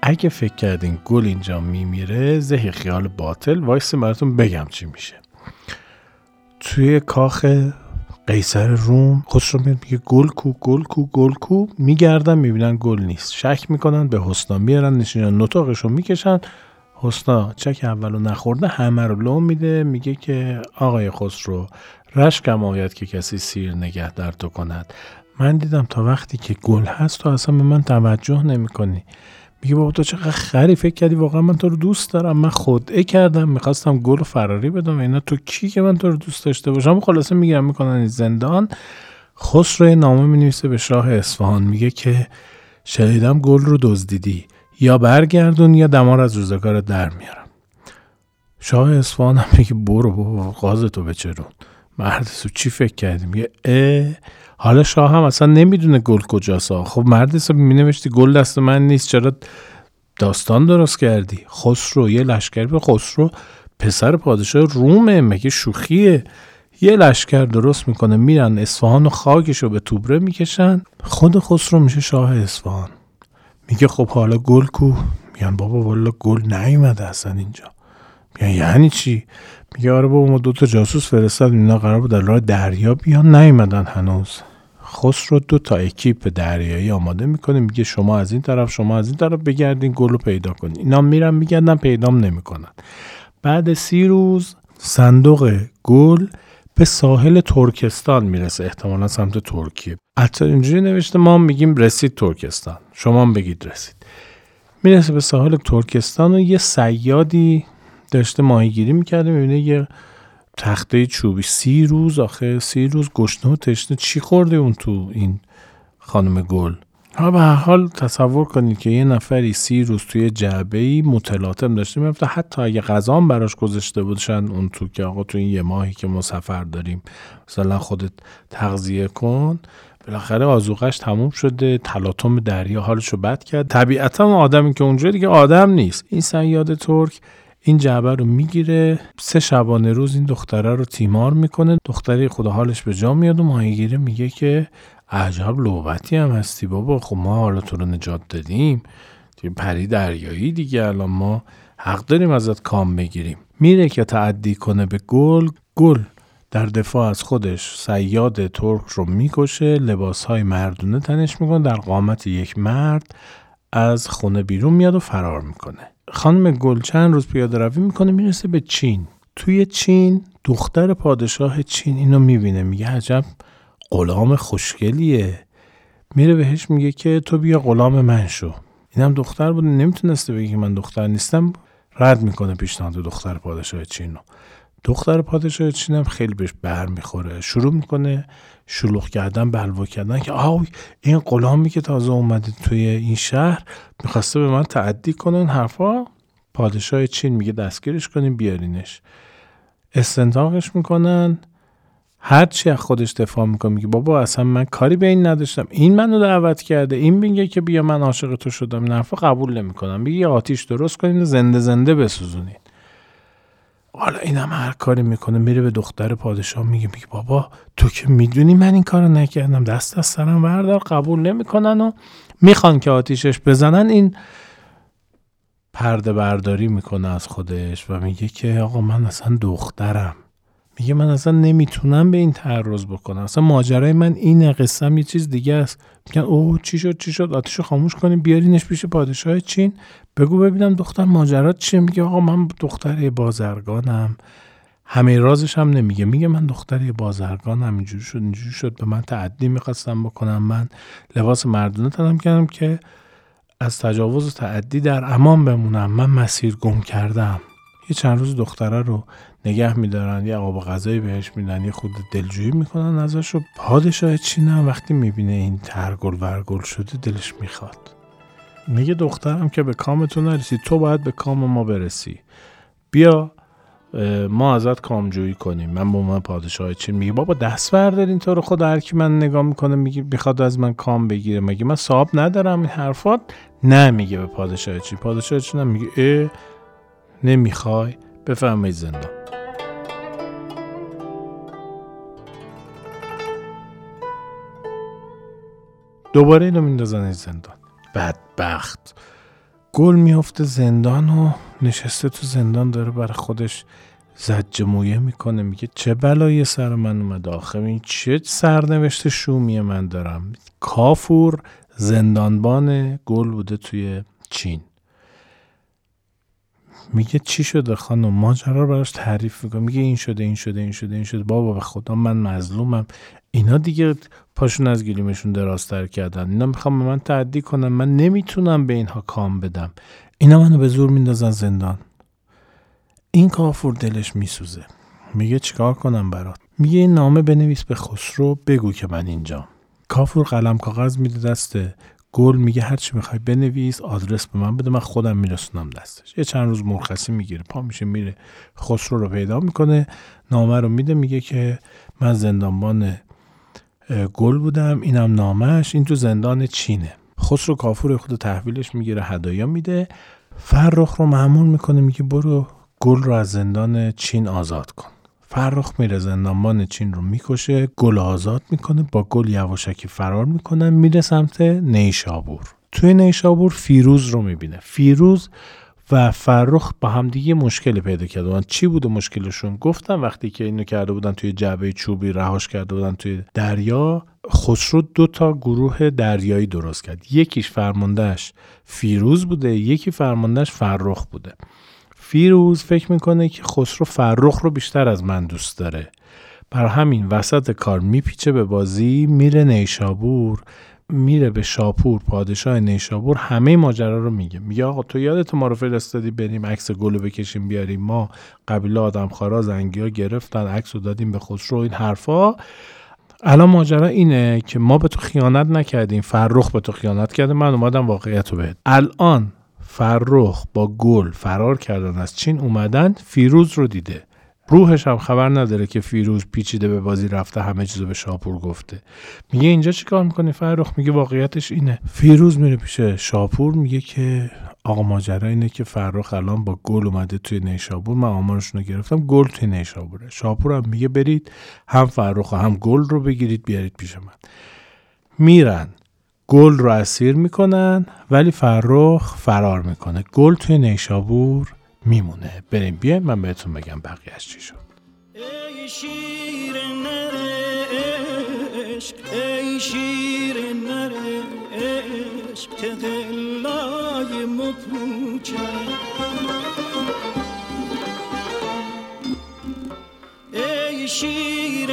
A: اگه فکر کردین گل اینجا میمیره زهی خیال باطل. وایسا براتون بگم چی میشه. توی کاخ قیصر روم خسرو میاد میگه گل کو گل کو گل کو. میگردن می‌بینن گل نیست. شک می‌کنن به حسنا میارن نشینن نطاقش رو می‌کشن. حسنا چک اولو نخورده همه رو لو میده. میگه که آقای خسرو رشکم آید که کسی سیر نگه در تو کند. من دیدم تا وقتی که گل هست تو اصلا به من توجه نمی‌کنی. میگه بابا تو چقدر خری فکر کردی واقعا من تو رو دوست دارم. من خودعه کردم می‌خواستم گل فراری بدم اینا. تو کی که من تو رو دوست داشته باشم؟ خلاصه میگم می‌کنن زندان. خسرو نامه می‌نویسه به شاه اصفهان. میگه که شنیدم گل رو دزدیدی. یا برگردون یا دمار از روزگار در میارم. شاه اصفهان هم میگه برو بابا قاز به چرون مرد سو چی فکر کردی؟ میگه اه حالا شاه هم اصلا نمی‌دونه گل کجاست. خب مرد حساب مینوشتی گل دست من نیست. چرا داستان درست کردی؟ خسرو یه لشکر به خسرو. پسر پادشاه رومه مگه شوخیه؟ یه لشکر درست می‌کنه میرن اصفهان و خاکش رو به توبره می‌کشن. خود خسرو میشه شاه اصفهان. میگه خب حالا گل کو؟ میگن بابا والا گل نیومده اصلا اینجا. میگن یعنی چی؟ میگه آره بابا ما دوتا جاسوس فرستاد اینا قرار بود در راه دریا بیان. نیومدن هنوز. خسرو دو تا اکیپ دریایی آماده می‌کنه. میگه شما از این طرف شما از این طرف بگردین گل رو پیدا کنین. اینا میرن میگردن پیدام نمی‌کنن. بعد سی روز صندوق گل به ساحل ترکستان می‌رسه. احتمالا سمت ترکیه. حتی اینجوری نوشته ما میگیم رسید ترکستان. شما هم بگید رسید. می‌رسه به ساحل ترکستان و یه سیادی داشته ماهیگیری می‌کرده می‌بینه یه تخته چوبی. سی روز آخه سی روز گشنه و تشنه. چی خورده اون تو این خانم گل؟ ها به هر حال تصور کنید که یه نفری سی روز توی جعبه ای متلاطم داشته. میفته حتی اگه غذا براش گذاشته بودشن اون تو که آقا تو این یه ماهی که ما سفر داریم مثلا خودت تغذیه کن. بالاخره آزوغش تموم شده تلاطم دریا حالشو بد کرد. طبیعتا آدمی که اونجا دیگه آدم نیست. این سیاد ترک این جعبه رو می‌گیره سه شبانه روز این دختره رو تیمار می‌کنه. دختری خدا حالش به جا میاد و ماهیگیره میگه که عجب لوبتی هم هستی بابا. خب ما حالا تو رو نجات دادیم. دیگه پری دریایی دیگه الان ما حق داریم ازت کام بگیریم. میره که تعدی کنه به گل. گل در دفاع از خودش سیاد ترک رو می‌کشه. لباس های مردونه تنش می‌کنه. در قامت یک مرد از خونه بیرون میاد و فرار می‌کنه. خانم گل چند روز پیاده روی می‌کنه می‌رسه به چین. توی چین دختر پادشاه چین اینو می‌بینه میگه عجب غلام خوشگلیه. میره بهش میگه که تو بیا غلام من شو. اینم دختر بود نمی‌تونسته بگه که من دختر نیستم. رد می‌کنه پیشنهاد دختر پادشاه چین رو دختر پادشاه چین هم خیلی بهش بر می‌خوره. شروع می‌کنه شلوغ کردن بلوا کردن که آوی این غلامی که تازه اومده توی این شهر می‌خواسته به من تعدی کنه. حرفا پادشاه چین میگه دستگیرش کنیم بیارینش. استنتاقش می‌کنن. هرچی از خودش دفاع می‌کنه میگه بابا اصلا من کاری به این نداشتم. این منو دعوت کرده این میگه که بیا من عاشق تو شدم. این حرفا قبول نمی‌کنم. میگه آتیش درست کنین زنده زنده بسوزونین. حالا این هم هر کاری می‌کنه میره به دختر پادشاه میگه میگه بابا تو که می‌دونی من این کارو نکردم. دست از سرم بردار قبول نمی‌کنن و می‌خوان که آتیشش بزنن. این پرده برداری می‌کنه از خودش و میگه که آقا من اصلا دخترم. میگه من اصلا نمی‌تونم به این تعرض بکنم. اصلا ماجرای من اینه قصم یه چیز دیگه است. میگن اوه چی شد چی شد؟ آتیشو خاموش کنیم بیارینش پیش پادشاه چین. بگو ببینم دختر ماجرات چیه. میگه آقا من دختر بازرگانم. همه رازش هم نمیگه. میگه من دختر بازرگانم. اینجوری شد اینجوری شد. به من تعدی می‌خواستم بکنم. من لباس مردونه تنم کردم که از تجاوز و تعدی در امان بمونم. من مسیر گم کردم. یه چند روز دختره رو نگه میدارن یه آب غذایی بهش میدن یه خود دلجویی می‌کنن ازش و پادشاه چین وقتی می‌بینه این ترگل ورگل شده دلش می‌خواد. میگه دخترم که به کامتون نرسی تو باید به کام ما برسی. بیا ما ازت کامجویی کنیم. من با من پادشاه چین میگه بابا دست بردارین تو رو خود هر کی من نگاه می‌کنه میگه می‌خواد از من کام بگیره. مگه من صاحب ندارم این حرفات؟ نه میگه به پادشاه چین پادشاه چین میگه اه نمی‌خوای. بفهمید زندان. دوباره اینو میندازن زندان. بدبخت. گل میفته زندان و نشسته تو زندان داره برای خودش زجه مویه می‌کنه. میگه چه بلایی سر من اومده؟ آخه این چه سرنوشت شومی من دارم؟ کافور زندانبان گل بوده توی چین. میگه چی شده خانم؟ ماجرا رو براش تعریف می‌کنه. میگه این شده این شده این شده این شده. بابا به خدا من مظلومم. اینا دیگه پاشون از گلیمشون درازتر کردن. اینا می‌خوام به من تعدی کنم من نمی‌تونم به اینها کام بدم. اینا منو به زور میندازن زندان. این کافور دلش میسوزه. میگه چیکار کنم برات؟ میگه این نامه بنویس به خسرو بگو که من اینجا کافور قلم کاغذ میده دست گل میگه هر چی می‌خوای بنویس آدرس به من بده من خودم میرسونم دستش. یه چند روز مرخصی می‌گیره پا میشه میره خسرو رو پیدا می‌کنه. نامه رو میده میگه که من زندانبان گل بودم اینم نامش این تو زندان چینه. خسرو کافور خود تحویلش می‌گیره هدایا میده. فرخ رو معمول می‌کنه میگه برو گل رو از زندان چین آزاد کن. فرخ میره زندانبان چین رو می‌کشه گل آزاد می‌کنه با گل یواشکی فرار می‌کنن میره سمت نیشابور. توی نیشابور فیروز رو می‌بینه. فیروز و فرخ با همدیگه مشکل پیدا کرده بودن. چی بوده مشکلشون؟ گفتم وقتی که اینو کرده بودن توی جعبه چوبی رهاش کرده بودن توی دریا خسرو دو تا گروه دریایی درست کرد. یکیش فرماندهش فیروز بوده یکی فرماندهش فرخ بوده. فیروز فکر می‌کنه که خسرو فرخ رو بیشتر از من دوست داره. بر همین وسط کار میپیچه به بازی میره نیشابور میره به شاپور پادشاه نیشابور همه ماجرا رو میگه. میگه آقا تو یادت ما رو فرستادی بریم عکس گل رو بکشیم بیاریم. ما قبیله آدم خارا زنگی ها گرفتن عکس رو دادیم به خسرو این حرفا. الان ماجرا اینه که ما به تو خیانت نکردیم فرخ به تو خیانت کرده من اومدم واقعیت رو بهت. الان فرخ با گل فرار کردن از چین اومدن فیروز رو دیده. روحش هم خبر نداره که فیروز پیچیده به بازی رفته همه چیزو به شاپور گفته. میگه اینجا چیکار می‌کنی فرخ؟ میگه واقعیتش اینه. فیروز میره پیش شاپور میگه که آقا ماجرا اینه که فرخ الان با گل اومده توی نیشابور. من آمارشون رو گرفتم گل توی نیشابوره. شاپور هم میگه برید هم فرخ هم گل رو بگیرید بیارید پیش من. میرن. گل رو اسیر می‌کنن ولی فرخ فرار می‌کنه. گل توی نیشابور میمونه. بریم بیایم من بهتون بگم بقیهش چی شد. ای شیر عشق ای شیر عشق تقلای مپوچه. ای شیر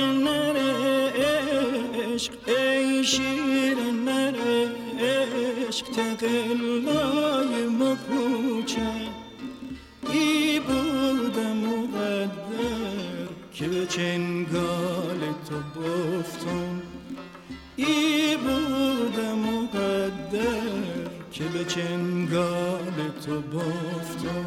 A: عشق ای شیر عشق تقلای مپوچه ای بودم مقدر که به چنگال تو بفتم ای بودم مقدر که به چنگال تو بفتم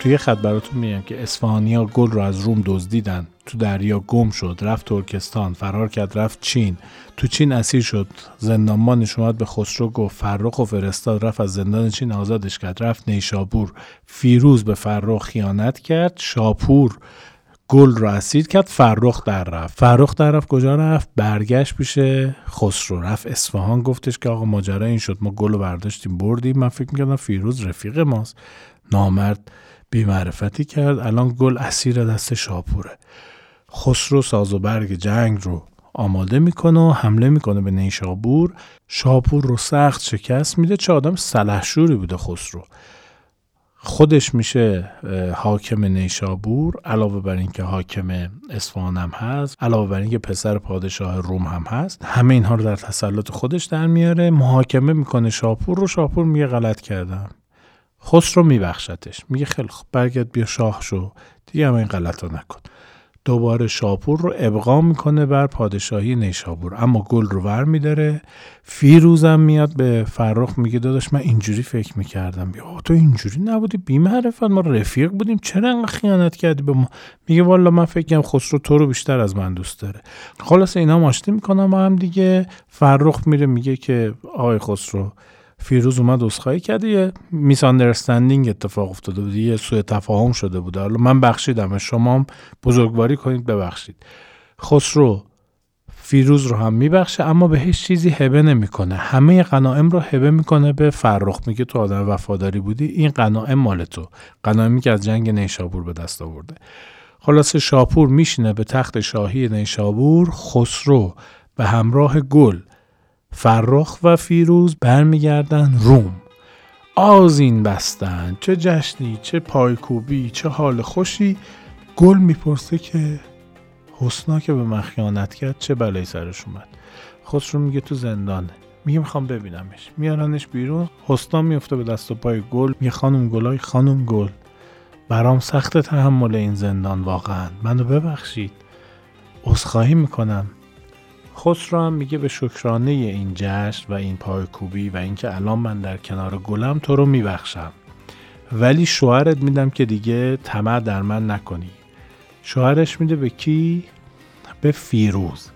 A: توی خط براتون میگم که اسفانیا گل رو از روم دزدیدن. تو دریا گم شد رفت ترکستان فرار کرد رفت چین. تو چین اسیر شد زندانبانش اومد به خسرو گفت فرخ و فرستاد رفت از زندان چین آزادش کرد. رفت نیشابور. فیروز به فرخ خیانت کرد شاپور گل رو اسیر کرد فرخ در رفت. فرخ در رفت کجا رفت؟ برگشت پیش خسرو. رفت اصفهان گفتش که آقا ماجرا این شد ما گل رو برداشتیم بردیم. من فکر می‌کردم فیروز رفیق ماست. نامرد بیمعرفتی کرد. الان گل اسیر دست شاپوره. خسرو ساز و برگ جنگ رو آماده می‌کنه و حمله می‌کنه به نیشابور. شاپور رو سخت شکست میده. چه آدم سلحشوری بوده خسرو. خودش میشه حاکم نیشابور. علاوه بر اینکه حاکم اصفهان هم هست علاوه بر اینکه پسر پادشاه روم هم هست همه اینها رو در تسلط خودش در میاره. محاکمه می‌کنه شاپور رو. شاپور میگه غلط کردم. خسرو میبخشتش. میگه خیلی خوب برگرد بیا شاه شو. دیگه هم این غلط رو نکن. دوباره شاپور رو ابقا می‌کنه بر پادشاهی نیشابور. اما گل رو ور میداره. فیروزم میاد به فرخ میگه داداش من اینجوری فکر می‌کردم. یا تو اینجوری نبودی؟ بی معرفت ما رفیق بودیم. چرا انقدر خیانت کردی به ما؟ میگه والا من فکرم خسرو تو رو بیشتر از من دوست داره. خلاص اینا ماشتی می‌کنم هم دیگه. فرخ میره میگه که آقای خسرو فیروز اومد اسخای کرد یه میس اتفاق افتاده بود یه سوء تفاهم شده بود. حالا من بخشیدم شما هم بزرگواری کنید ببخشید. خسرو فیروز رو هم میبخشه اما به هیچ چیزی هبه نمی‌کنه. همه قناعم رو هبه می‌کنه به فرخ. میگه تو آدم وفاداری بودی این قناعم مال تو. قناعمی که از جنگ نیشابور به دست آورده. خلاص شاپور میشینه به تخت شاهی نیشابور. خسرو به همراه گل فرخ و فیروز برمیگردن روم. آزین بستن چه جشنی چه پایکوبی چه حال خوشی. گل می‌پرسه که حسنا که به من خیانت کرد چه بلایی سرش اومد. خسرو میگه تو زندانه. میگه می‌خوام ببینمش. میارنش بیرون. حسنا میفته به دست و پای گل. میگه خانم گلای خانم گل. برام سخت تحمل این زندان واقعا. منو ببخشید. عذرخواهی می‌کنم. خسرو هم میگه به شکرانه این جشن و این پایکوبی و اینکه الان من در کنار گلم تو رو میبخشم. ولی شوهرت میدم که دیگه طمع در من نکنی. شوهرش میده به کی؟ به فیروز.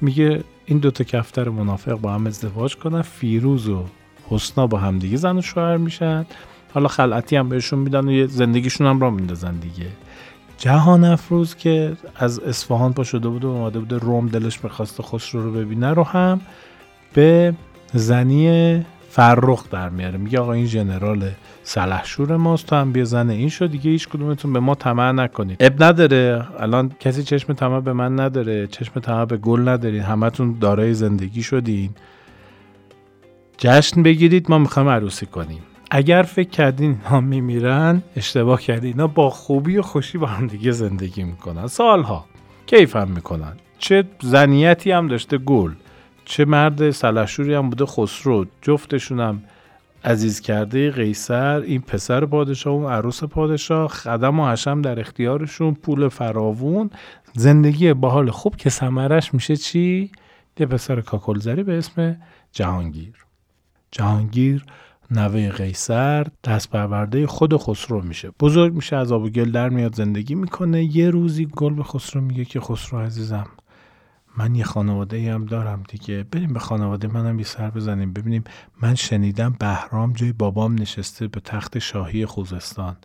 A: میگه این دوتا کفتر منافق با هم ازدواج کنن فیروز و حسنا با هم دیگه زن و شوهر میشن. حالا خلعتی هم بهشون میدن و زندگیشون هم را میندازن دیگه. جهان افروز که از اصفهان پا شده بود و اومده بود روم دلش می‌خواست خسرو رو ببینه رو هم به زنی فرخ در میاره میگه آقا این ژنرال سلحشور ماست تو هم بیا زن این شد دیگه هیچ کدومتون به ما طمع نکنید. اب نداره. الان کسی چشم طمع به من نداره. چشم طمع به گل ندارید همتون دارای زندگی شدین. جشن بگیرید ما می‌خوایم عروسی کنیم. اگر فکر کردین ها میمیرن اشتباه کردین اینا با خوبی و خوشی با هم دیگه زندگی می‌کنن. سالها کیف هم می‌کنن. چه زنیتی هم داشته گل چه مرد سلحشوری هم بوده خسرو. جفتشون هم عزیز کرده قیصر این پسر پادشاه اون عروس پادشاه. خدم و حشم در اختیارشون پول فراوون. زندگی باحال خوب که سمرش میشه چی؟ یه پسر کاکلزری به اسم جهانگیر. جهانگیر نوه قیصر دست پرورده خود خسرو میشه. بزرگ میشه از آب و گل در میاد زندگی می‌کنه. یه روزی گل به خسرو میگه که خسرو عزیزم من یه خانواده هم دارم دیگه. بریم به خانواده منم یه سر بزنیم. ببینیم من شنیدم بهرام جای بابام نشسته به تخت شاهی خوزستان.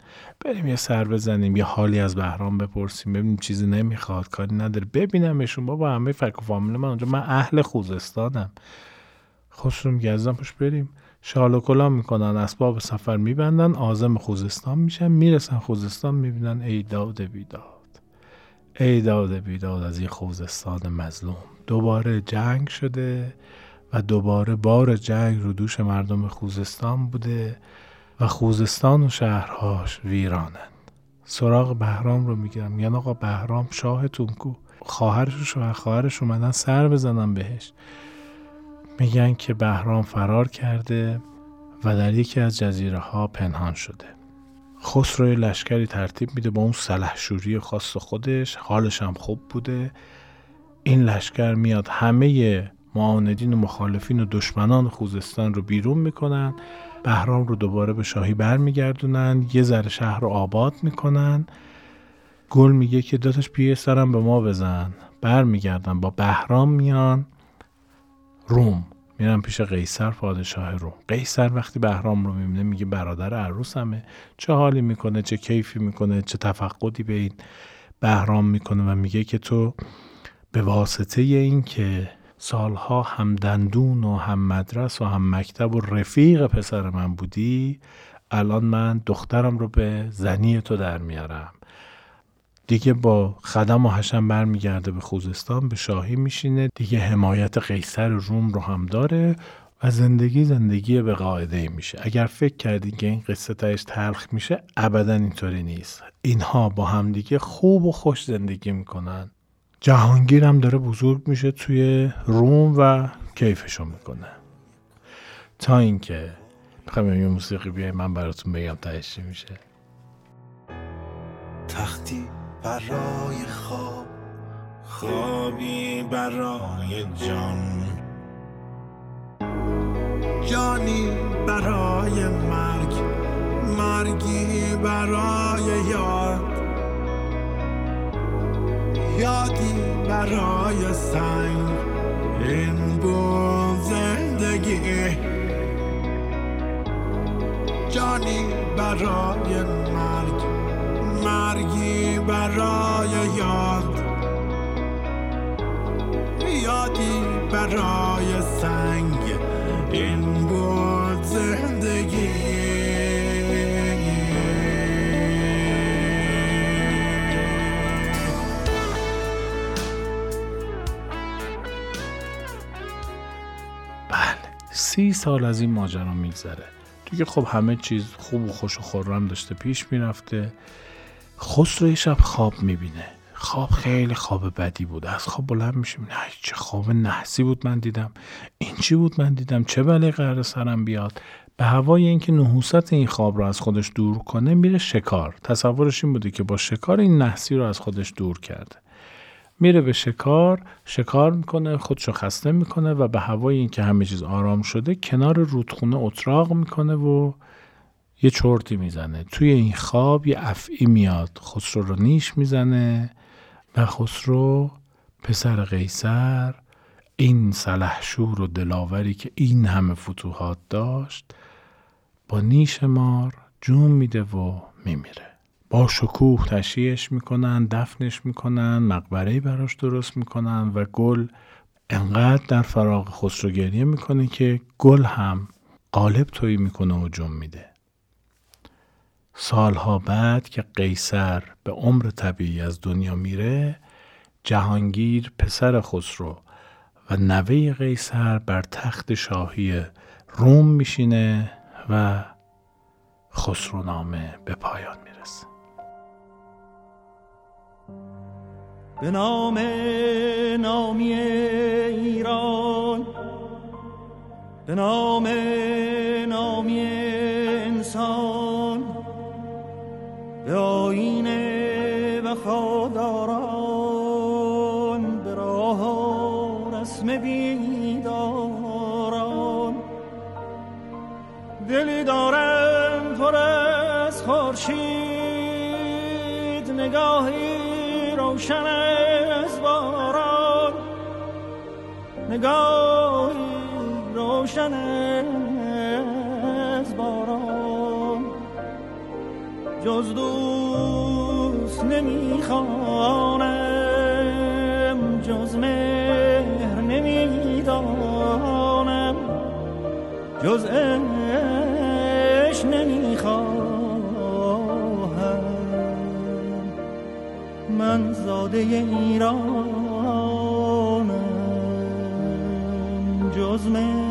A: بریم یه سر بزنیم یه حالی از بهرام بپرسیم. ببینیم چیزی نمی‌خواد کاری نداره. ببینمشون بابا همه فک و فامیل من اونجا. من اهل خوزستانم. خسرو میگه ازم پش بریم. شال و کلام می‌کنن اسباب سفر میبندن آزم خوزستان میشن می‌رسن خوزستان می‌بینن ای داد بیداد. ای داد بیداد از این خوزستان مظلوم. دوباره جنگ شده و دوباره بار جنگ رو دوش مردم خوزستان بوده و خوزستان و شهرهاش ویرانند سراغ بهرام رو می‌گیرم. میگن آقا بهرام شاهتون کو خواهرش و خواهرش اومدن سر بزنن بهش. میگن که بهرام فرار کرده و در یکی از جزیره ها پنهان شده. خسرو لشکری ترتیب میده با اون سلحشوری خاص خودش. حالش هم خوب بوده. این لشکر میاد همه معاندین و مخالفین و دشمنان خوزستان رو بیرون می‌کنن. بهرام رو دوباره به شاهی برمیگردونن. یه ذره شهر رو آباد می‌کنن. گل میگه که داداش پیه سرم به ما بزن. برمیگردن با بهرام میان. روم. میرم پیش قیصر پادشاه روم. قیصر وقتی بهرام رو می‌بینه میگه برادر عروسمه. چه حالی می‌کنه چه کیفی می‌کنه چه تفقدی به این بهرام می‌کنه و میگه که تو به واسطه این که سالها هم دندون و هم مدرس و هم مکتب و رفیق پسر من بودی الان من دخترم رو به زنی تو در میارم. دیگه با خدم و حشم برمیگرده به خوزستان به شاهی میشینه. دیگه حمایت قیصر روم رو هم داره و زندگی زندگی به قاعده میشه. اگر فکر کردین که این قصه تایش تلخ میشه ابدا اینطوری نیست. اینها با هم دیگه خوب و خوش زندگی می‌کنن. جهانگیر هم داره بزرگ میشه توی روم و کیفشو می‌کنه. تا اینکه می‌خوام یه موسیقی بیای من براتون بگم تهش میشه.
B: تختی برای خواب خوابی برای جان. جانی برای مرگ مرگی برای یاد یادی برای سنگ این بود زندگی. جانی برای مرگ. مرگی برای یاد. یادی برای سنگ. این بود زندگی.
A: بله. سی سال از این ماجرا میگذره. دیگه خب همه چیز خوب و خوش و خورم داشته پیش می‌رفته. خسرو یه شب خواب می‌بینه. خواب خیلی خواب بدی بود. از خواب بلند میشه نه چه خواب نحسی بود من دیدم. این چی بود من دیدم؟ چه بله قرار سرم بیاد؟ به هوای اینکه نحوست این خواب رو از خودش دور کنه میره شکار. تصورش این بوده که با شکار این نحسی رو از خودش دور کرده. میره به شکار شکار می‌کنه خودشو خسته می‌کنه و به هوای اینکه همه چیز آرام شده کنار رودخونه اتراق می‌کنه و یه چرتی می‌زنه. توی این خواب یه افعی میاد. خسرو رو نیش می‌زنه و خسرو پسر قیصر این سلحشور و دلاوری که این همه فتوحات داشت با نیش مار جون میده و میمیره. با شکوه تشییعش می‌کنن دفنش می‌کنن مقبره براش درست می‌کنن و گل انقدر در فراغ خسرو گریه می‌کنه که گل هم قالب تویی می‌کنه و جون میده. سالها بعد که قیصر به عمر طبیعی از دنیا میره جهانگیر پسر خسرو و نوه قیصر بر تخت شاهی روم میشینه و خسرو نامه به پایان می‌رسه.
C: به نام نامی ایران به نام نامی انسان آین وفاداران به راه رسم بیداران. دلی دارم پر از خورشید نگاهی روشن از باران. نگاهی روشن جز دوست نمی‌خوانم جز مهر نمی‌دانم جز اش نمی‌خواهم. من زاده ایرانم جز مهر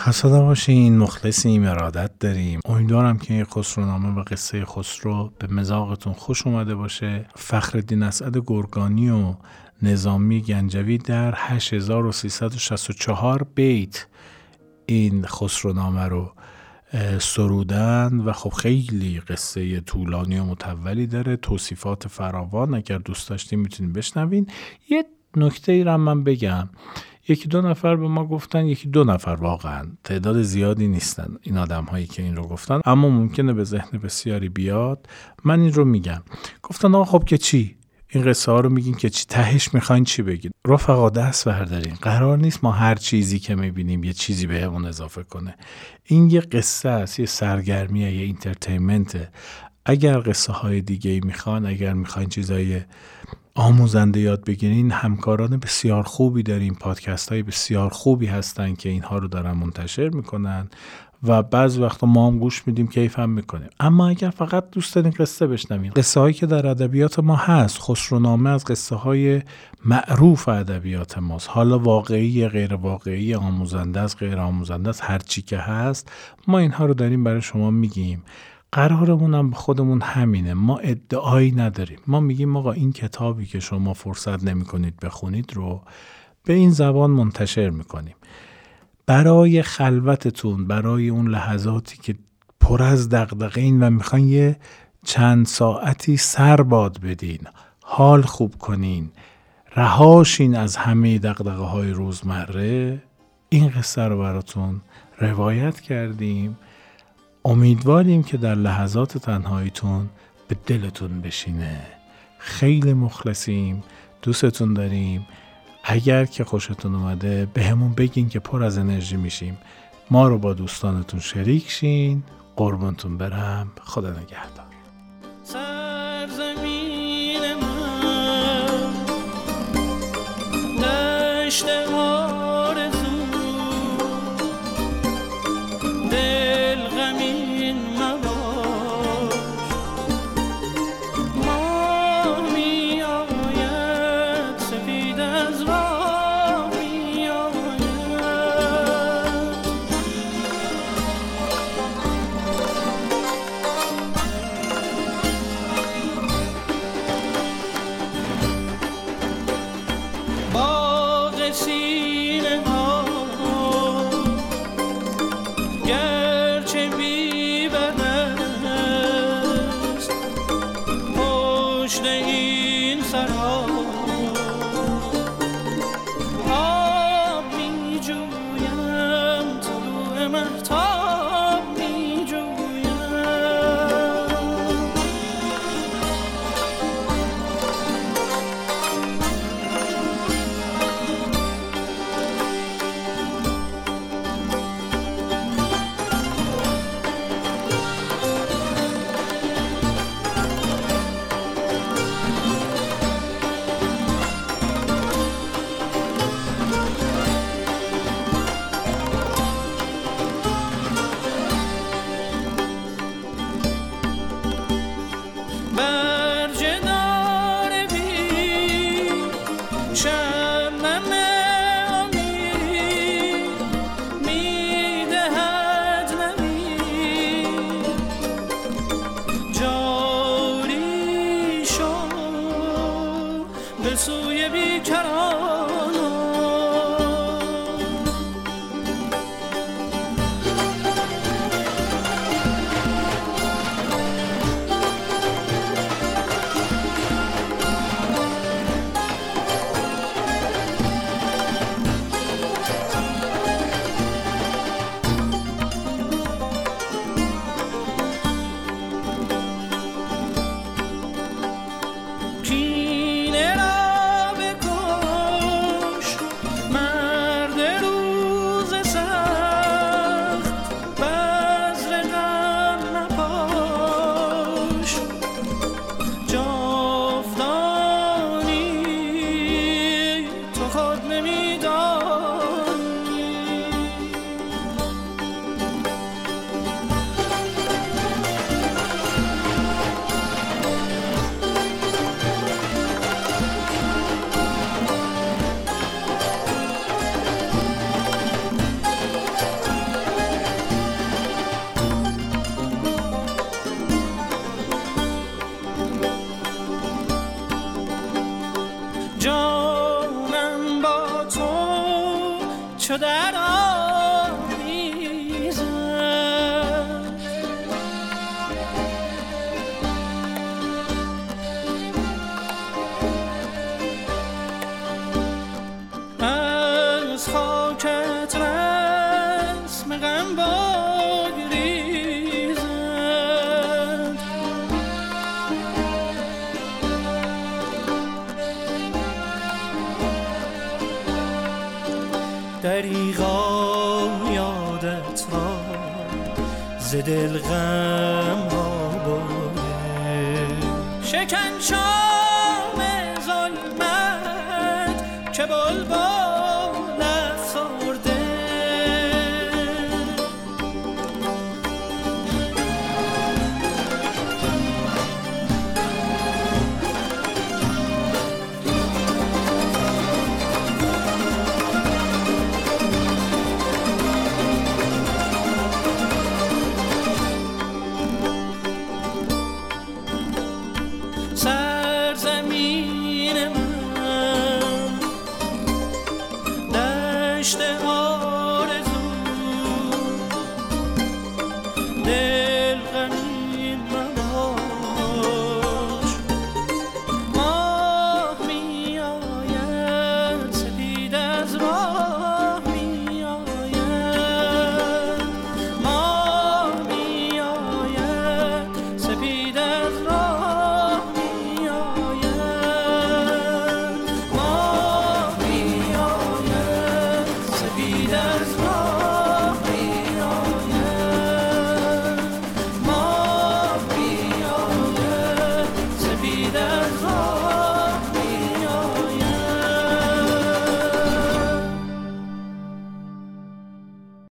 A: خسته باشین مخلصیم ارادت داریم. امیدوارم که این خسرونامه و قصه خسرو به مزاقتون خوش اومده باشه. فخر اسعد گرگانی و نظامی گنجوی در 8364 بیت این خسرونامه رو اه، سرودن و خب خیلی قصه طولانی و متولی داره. توصیفات فراوان اگر دوست داشتین می‌تونین بشنوین. یه نکته ای رو هم من بگم. یکی دو نفر به ما گفتن یکی دو نفر واقعا. تعداد زیادی نیستن این آدم هایی که این رو گفتن اما ممکنه به ذهن بسیاری بیاد. من این رو میگم. گفتن آقا خب که چی؟ این قصه ها رو میگین که چی؟ تهش می‌خواین چی بگین؟ رفقا دست بردارین. قرار نیست ما هر چیزی که می‌بینیم یه چیزی بهمون اضافه کنه. این یه قصه است یه سرگرمیه یه اینترتینمنته اگر قصه های دیگه می‌خوان اگر می‌خواین چیزای آموزنده یاد بگیرین همکاران بسیار خوبی داریم پادکست های بسیار خوبی هستن که اینها رو دارن منتشر می‌کنن و بعض وقتا ما هم گوش میدیم کیف هم می‌کنیم. اما اگر فقط دوست دارین قصه بشنوین قصه هایی که در ادبیات ما هست خسرونامه از قصه های معروف ادبیات ماست. حالا واقعی غیر واقعی آموزنده است غیر آموزنده است هر چی که هست ما اینها رو داریم برای شما میگیم. قرارمون هم به خودمون همینه. ما ادعایی نداریم. ما میگیم آقا این کتابی که شما فرصت نمی کنید بخونید رو به این زبان منتشر می‌کنیم. برای خلوتتون برای اون لحظاتی که پر از دقدقه این و می‌خواین یه چند ساعتی سر باد بدین حال خوب کنین رهاشین از همه دقدقه های روزمره این قصه رو براتون روایت کردیم. امیدواریم که در لحظات تنهاییتون به دلتون بشینه. خیلی مخلصیم دوستتون داریم. اگر که خوشتون اومده به همون بگین که پر از انرژی میشیم. ما رو با دوستانتون شریک شین. قربانتون برم. خدا نگهدار.